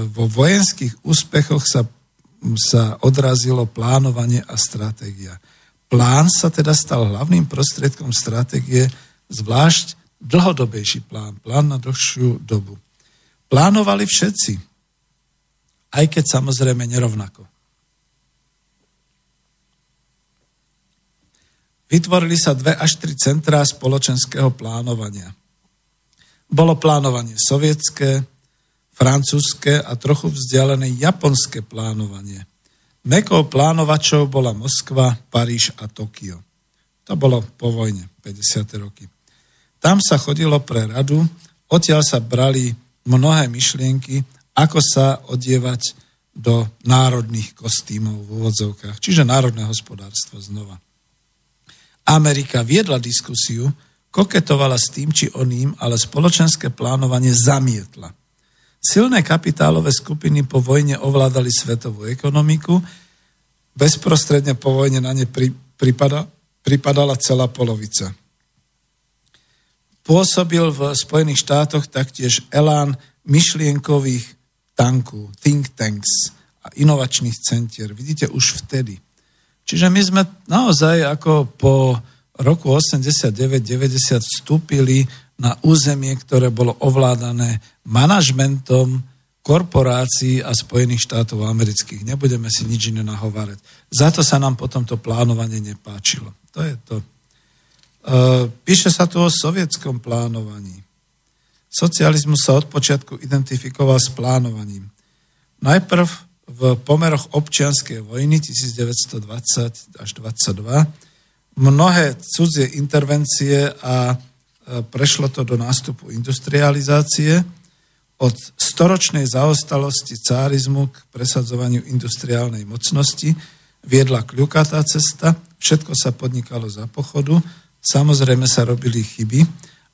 vo vojenských úspechoch sa, sa odrazilo plánovanie a stratégia. Plán sa teda stal hlavným prostriedkom stratégie, zvlášť dlhodobejší plán, plán na dlhšiu dobu. Plánovali všetci, aj keď samozrejme nerovnako. Vytvorili sa dve až tri centrá spoločenského plánovania. Bolo plánovanie sovietské, francúzske a trochu vzdialené japonské plánovanie. Mekou plánovačov bola Moskva, Paríž a Tokio. To bolo po vojne, 50. roky. Tam sa chodilo pre radu, odtiaľ sa brali mnohé myšlienky, ako sa odievať do národných kostýmov v úvodzovkách, čiže národné hospodárstvo znova. Amerika viedla diskusiu, koketovala s tým či oným, ale spoločenské plánovanie zamietla. Silné kapitálové skupiny po vojne ovládali svetovú ekonomiku, bezprostredne po vojne na ne pri, pripada, pripadala celá polovica. Pôsobil v Spojených štátoch taktiež elán myšlienkových tankov, think tanks a inovačných centier. Vidíte, už vtedy. Čiže my sme naozaj ako po roku 89-90 vstúpili na územie, ktoré bolo ovládané manažmentom korporácií a Spojených štátov amerických. Nebudeme si nič iné nahovárať. Za to sa nám potom to plánovanie nepáčilo. To je to. E, píše sa tu o sovietskom plánovaní. Socializmus sa od počiatku identifikoval s plánovaním. Najprv v pomeroch občianskej vojny 1920 až 22 mnohé cudzie intervencie a e, prešlo to do nástupu industrializácie od storočnej zaostalosti cárizmu k presadzovaniu industriálnej mocnosti viedla kľukatá cesta, všetko sa podnikalo za pochodu, samozrejme sa robili chyby,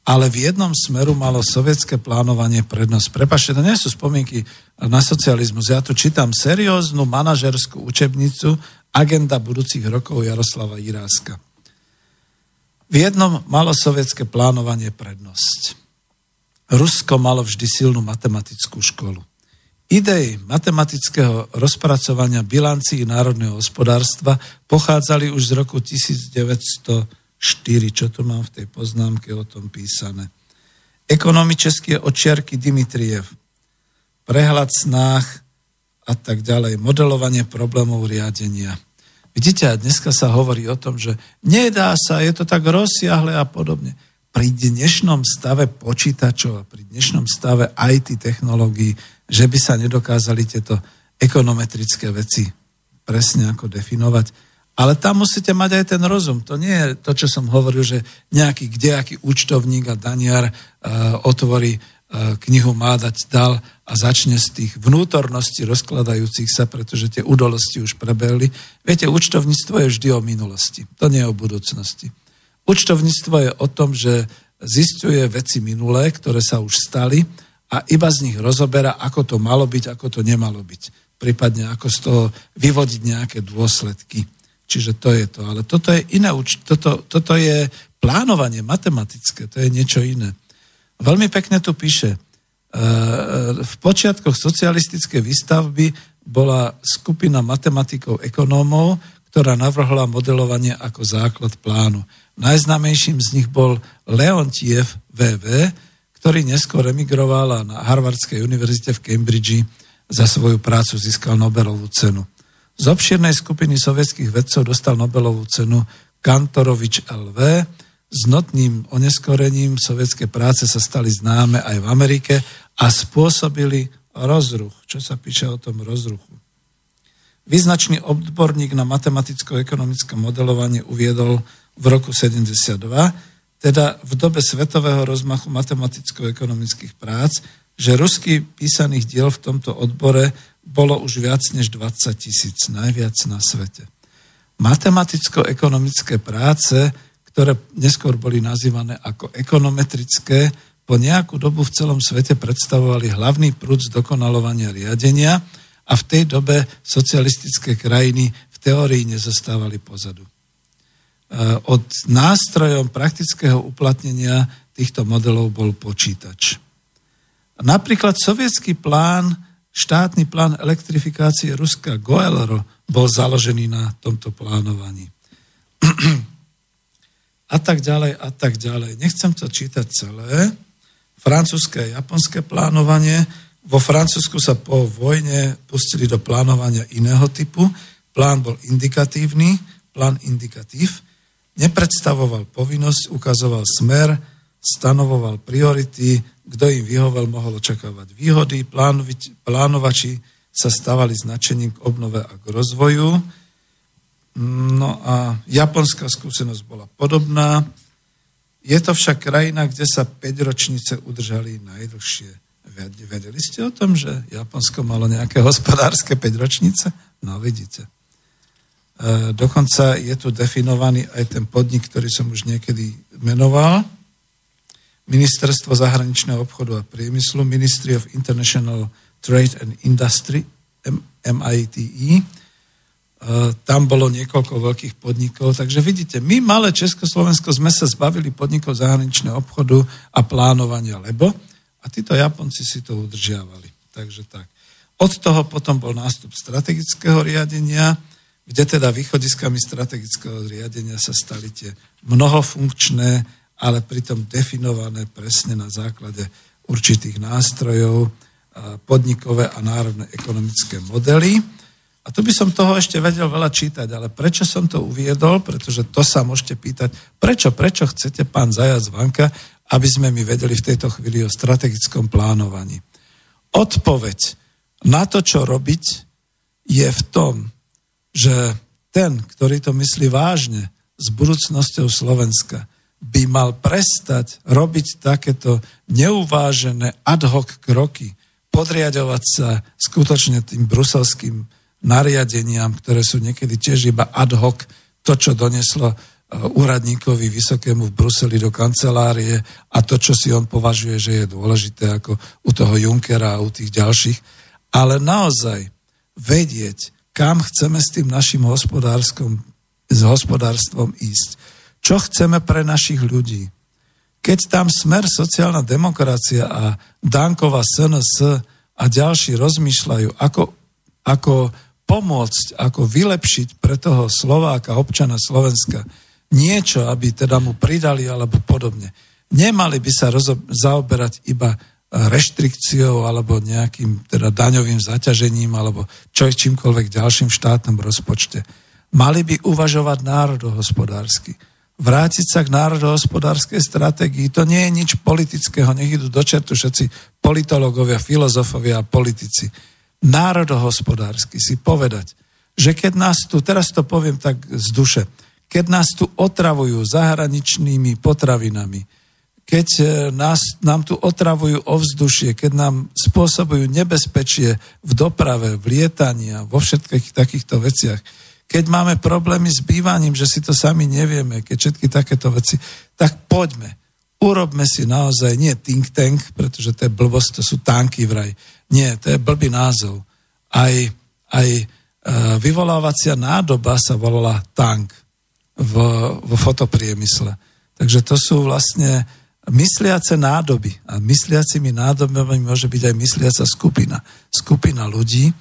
ale v jednom smeru malo sovietské plánovanie prednosť. Prepašte, to nie sú spomienky na socializmus. Ja tu čítam serióznu manažerskú učebnicu Agenda budúcich rokov Jaroslava Iráska. V jednom malo sovietské plánovanie prednosť. Rusko malo vždy silnú matematickú školu. Idei matematického rozpracovania bilancií národného hospodárstva pochádzali už z roku 1904, čo tu mám v tej poznámke o tom písané. Ekonomi české očiarky Dimitriev, prehľad snách a tak ďalej, modelovanie problémov riadenia. Vidíte, a dneska sa hovorí o tom, že nedá sa, je to tak rozsiahle a podobne. Pri dnešnom stave počítačov a pri dnešnom stave IT technológií, že by sa nedokázali tieto ekonometrické veci presne ako definovať. Ale tam musíte mať aj ten rozum. To nie je to, čo som hovoril, že nejaký kdejaký účtovník a daniar uh, otvorí uh, knihu má dať dal a začne z tých vnútorností rozkladajúcich sa, pretože tie udalosti už prebehli. Viete, účtovníctvo je vždy o minulosti. To nie je o budúcnosti. Účtovníctvo je o tom, že zistuje veci minulé, ktoré sa už stali a iba z nich rozoberá, ako to malo byť, ako to nemalo byť. Prípadne ako z toho vyvodiť nejaké dôsledky. Čiže to je to. Ale toto je iné, toto, toto je plánovanie matematické, to je niečo iné. Veľmi pekne tu píše, e, v počiatkoch socialistickej výstavby bola skupina matematikov ekonómov, ktorá navrhla modelovanie ako základ plánu. Najznámejším z nich bol Leontiev VV, ktorý neskôr emigroval a na Harvardskej univerzite v Cambridge za svoju prácu získal Nobelovú cenu. Z obširnej skupiny sovietských vedcov dostal Nobelovú cenu Kantorovič LV. S notným oneskorením sovietské práce sa stali známe aj v Amerike a spôsobili rozruch. Čo sa píše o tom rozruchu? Význačný odborník na matematicko-ekonomické modelovanie uviedol v roku 72, teda v dobe svetového rozmachu matematicko-ekonomických prác, že ruský písaných diel v tomto odbore bolo už viac než 20 tisíc, najviac na svete. Matematicko-ekonomické práce, ktoré neskôr boli nazývané ako ekonometrické, po nejakú dobu v celom svete predstavovali hlavný prúd zdokonalovania riadenia a v tej dobe socialistické krajiny v teórii nezostávali pozadu. E, Od nástrojom praktického uplatnenia týchto modelov bol počítač. Napríklad sovietský plán štátny plán elektrifikácie Ruska Goelro bol založený na tomto plánovaní. a tak ďalej, a tak ďalej. Nechcem to čítať celé. Francúzske a japonské plánovanie. Vo Francúzsku sa po vojne pustili do plánovania iného typu. Plán bol indikatívny, plán indikatív. Nepredstavoval povinnosť, ukazoval smer, stanovoval priority, kto im vyhovel, mohol očakávať výhody. Plánoviť, plánovači sa stávali značením k obnove a k rozvoju. No a japonská skúsenosť bola podobná. Je to však krajina, kde sa 5 ročnice udržali najdlhšie. Vedeli ste o tom, že Japonsko malo nejaké hospodárske 5 ročnice? No vidíte. E, dokonca je tu definovaný aj ten podnik, ktorý som už niekedy menoval, Ministerstvo zahraničného obchodu a priemyslu, Ministry of International Trade and Industry, MITE. Tam bolo niekoľko veľkých podnikov, takže vidíte, my malé Československo sme sa zbavili podnikov zahraničného obchodu a plánovania, lebo a títo Japonci si to udržiavali. Takže tak. Od toho potom bol nástup strategického riadenia, kde teda východiskami strategického riadenia sa stali tie mnohofunkčné ale pritom definované presne na základe určitých nástrojov, podnikové a národné ekonomické modely. A tu by som toho ešte vedel veľa čítať, ale prečo som to uviedol, pretože to sa môžete pýtať, prečo, prečo chcete, pán Zajac Vanka, aby sme my vedeli v tejto chvíli o strategickom plánovaní. Odpoveď na to, čo robiť, je v tom, že ten, ktorý to myslí vážne s budúcnosťou Slovenska, by mal prestať robiť takéto neuvážené ad hoc kroky, podriadovať sa skutočne tým bruselským nariadeniam, ktoré sú niekedy tiež iba ad hoc, to, čo doneslo e, úradníkovi vysokému v Bruseli do kancelárie a to, čo si on považuje, že je dôležité ako u toho Junkera a u tých ďalších. Ale naozaj vedieť, kam chceme s tým našim hospodárstvom, ísť čo chceme pre našich ľudí. Keď tam smer sociálna demokracia a Dankova SNS a ďalší rozmýšľajú, ako, ako pomôcť, ako vylepšiť pre toho Slováka, občana Slovenska niečo, aby teda mu pridali alebo podobne. Nemali by sa rozo- zaoberať iba reštrikciou alebo nejakým teda daňovým zaťažením alebo čo čímkoľvek ďalším štátnom rozpočte. Mali by uvažovať národohospodársky. Vrátiť sa k národohospodárskej stratégii, to nie je nič politického, nech idú do čertu všetci politológovia, filozofovia a politici. Národohospodársky si povedať, že keď nás tu, teraz to poviem tak z duše, keď nás tu otravujú zahraničnými potravinami, keď e, nás, nám tu otravujú ovzdušie, keď nám spôsobujú nebezpečie v doprave, v lietaní a vo všetkých takýchto veciach, keď máme problémy s bývaním, že si to sami nevieme, keď všetky takéto veci, tak poďme, urobme si naozaj nie think tank, pretože to je blbosť, to sú tanky vraj, nie, to je blbý názov. Aj, aj e, vyvolávacia nádoba sa volala tank v, vo fotopriemysle. Takže to sú vlastne mysliace nádoby. A mysliacimi nádobami môže byť aj mysliaca skupina. Skupina ľudí,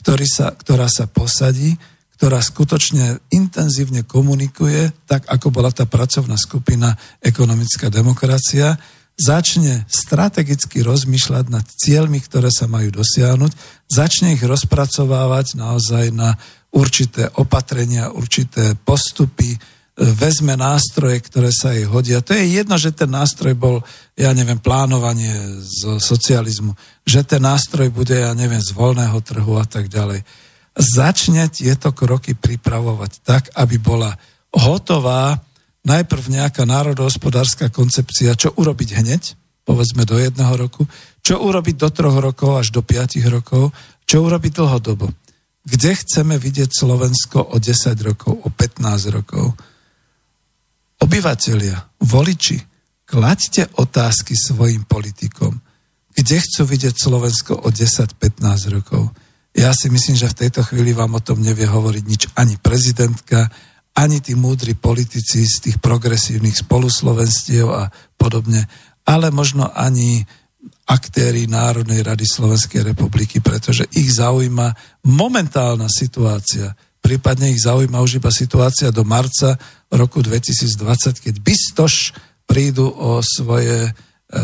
ktorý sa, ktorá sa posadí, ktorá skutočne intenzívne komunikuje, tak ako bola tá pracovná skupina ekonomická demokracia, začne strategicky rozmýšľať nad cieľmi, ktoré sa majú dosiahnuť, začne ich rozpracovávať naozaj na určité opatrenia, určité postupy, e, vezme nástroje, ktoré sa jej hodia. To je jedno, že ten nástroj bol, ja neviem, plánovanie z socializmu, že ten nástroj bude, ja neviem, z voľného trhu a tak ďalej. Začne tieto kroky pripravovať tak, aby bola hotová najprv nejaká národohospodárska koncepcia, čo urobiť hneď, povedzme do jedného roku, čo urobiť do troch rokov až do piatich rokov, čo urobiť dlhodobo. Kde chceme vidieť Slovensko o 10 rokov, o 15 rokov? Obyvatelia, voliči, klaďte otázky svojim politikom. Kde chcú vidieť Slovensko o 10-15 rokov? Ja si myslím, že v tejto chvíli vám o tom nevie hovoriť nič ani prezidentka, ani tí múdri politici z tých progresívnych spoluslovenstiev a podobne, ale možno ani aktéry Národnej rady Slovenskej republiky, pretože ich zaujíma momentálna situácia. Prípadne ich zaujíma už iba situácia do marca roku 2020, keď bystož prídu o svoje e,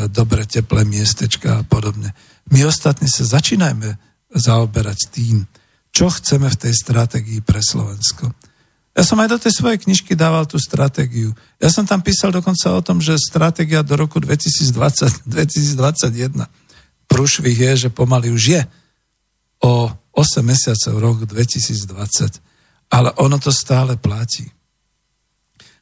dobre teplé miestečka a podobne. My ostatní sa začínajme zaoberať tým, čo chceme v tej stratégii pre Slovensko. Ja som aj do tej svojej knižky dával tú stratégiu. Ja som tam písal dokonca o tom, že stratégia do roku 2020-2021 prúšvih je, že pomaly už je o 8 mesiacov rok 2020. Ale ono to stále platí.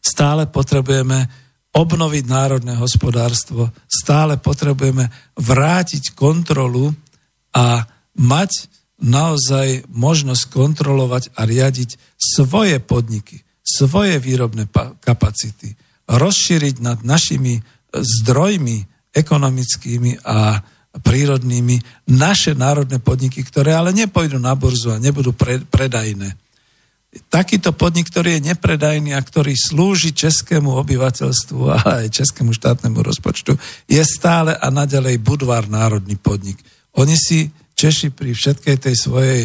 Stále potrebujeme obnoviť národné hospodárstvo, stále potrebujeme vrátiť kontrolu a mať naozaj možnosť kontrolovať a riadiť svoje podniky, svoje výrobné kapacity, rozšíriť nad našimi zdrojmi ekonomickými a prírodnými naše národné podniky, ktoré ale nepôjdu na burzu a nebudú pre, predajné. Takýto podnik, ktorý je nepredajný a ktorý slúži českému obyvateľstvu a aj českému štátnemu rozpočtu, je stále a naďalej Budvar národný podnik. Oni si Češi pri všetkej tej svojej,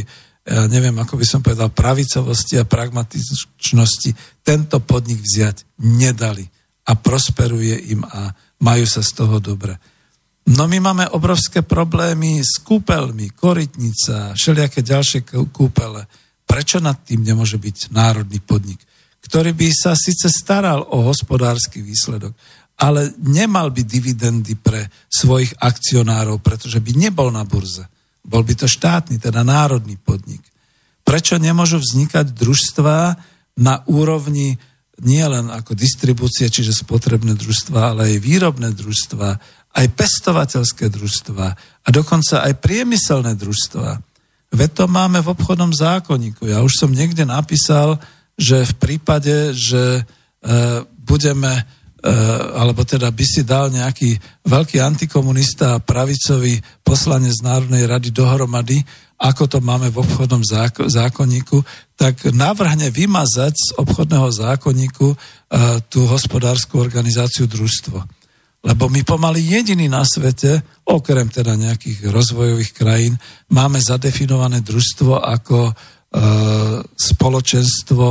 ja neviem, ako by som povedal, pravicovosti a pragmatičnosti tento podnik vziať nedali. A prosperuje im a majú sa z toho dobre. No my máme obrovské problémy s kúpeľmi, korytnica, všelijaké ďalšie kúpele. Prečo nad tým nemôže byť národný podnik, ktorý by sa síce staral o hospodársky výsledok, ale nemal by dividendy pre svojich akcionárov, pretože by nebol na burze. Bol by to štátny, teda národný podnik. Prečo nemôžu vznikať družstva na úrovni nie len ako distribúcie, čiže spotrebné družstva, ale aj výrobné družstva, aj pestovateľské družstva a dokonca aj priemyselné družstva. Veď to máme v obchodnom zákonníku. Ja už som niekde napísal, že v prípade, že e, budeme alebo teda by si dal nejaký veľký antikomunista a pravicový poslanec Národnej rady dohromady ako to máme v obchodnom záko- zákonníku, tak navrhne vymazať z obchodného zákonníku e, tú hospodárskú organizáciu družstvo. Lebo my pomaly jediní na svete, okrem teda nejakých rozvojových krajín, máme zadefinované družstvo ako e, spoločenstvo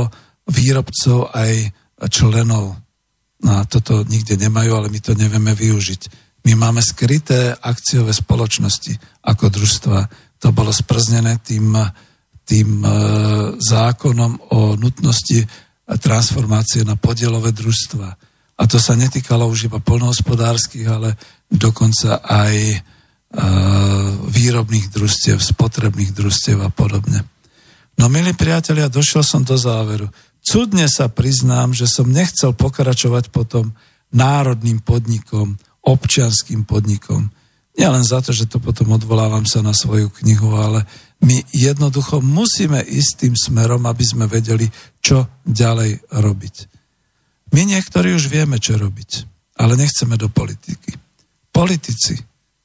výrobcov aj členov. A toto nikde nemajú, ale my to nevieme využiť. My máme skryté akciové spoločnosti ako družstva. To bolo sprznené tým, tým e, zákonom o nutnosti transformácie na podielové družstva. A to sa netýkalo už iba polnohospodárskych, ale dokonca aj e, výrobných družstiev, spotrebných družstiev a podobne. No milí priatelia, došiel som do záveru. Cudne sa priznám, že som nechcel pokračovať potom národným podnikom, občianským podnikom. Nie len za to, že to potom odvolávam sa na svoju knihu, ale my jednoducho musíme ísť tým smerom, aby sme vedeli, čo ďalej robiť. My niektorí už vieme, čo robiť, ale nechceme do politiky. Politici,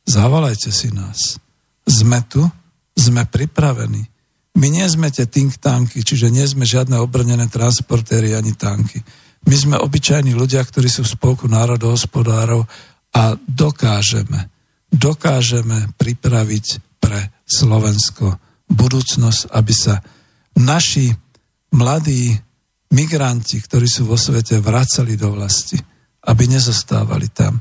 zavolajte si nás. Sme tu, sme pripravení. My nie sme tie think tanky, čiže nie sme žiadne obrnené transportéry ani tanky. My sme obyčajní ľudia, ktorí sú v spolku národohospodárov a dokážeme, dokážeme pripraviť pre Slovensko budúcnosť, aby sa naši mladí migranti, ktorí sú vo svete, vracali do vlasti, aby nezostávali tam.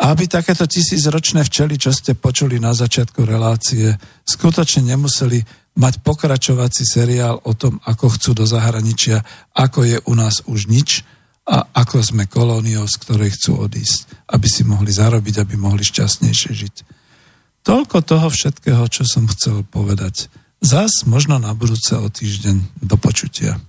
A aby takéto tisícročné včely, čo ste počuli na začiatku relácie, skutočne nemuseli mať pokračovací seriál o tom, ako chcú do zahraničia, ako je u nás už nič a ako sme kolóniou, z ktorej chcú odísť, aby si mohli zarobiť, aby mohli šťastnejšie žiť. Toľko toho všetkého, čo som chcel povedať. Zas možno na budúce o týždeň do počutia.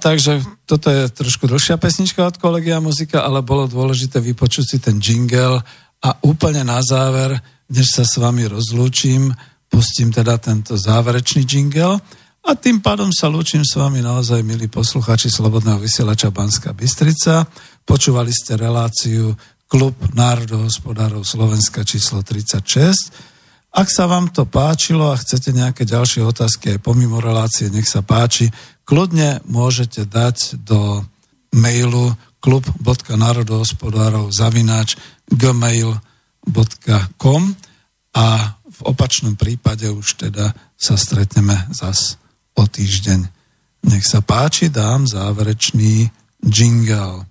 Takže toto je trošku dlhšia pesnička od kolegia muzika, ale bolo dôležité vypočuť si ten jingle a úplne na záver, než sa s vami rozlúčim, pustím teda tento záverečný jingle a tým pádom sa lúčim s vami naozaj, milí posluchači Slobodného vysielača Banska Bystrica. Počúvali ste reláciu Klub národohospodárov Slovenska číslo 36. Ak sa vám to páčilo a chcete nejaké ďalšie otázky aj pomimo relácie, nech sa páči, kľudne môžete dať do mailu klub.národohospodárov zavináč gmail.com a v opačnom prípade už teda sa stretneme zas o týždeň. Nech sa páči, dám záverečný jingle.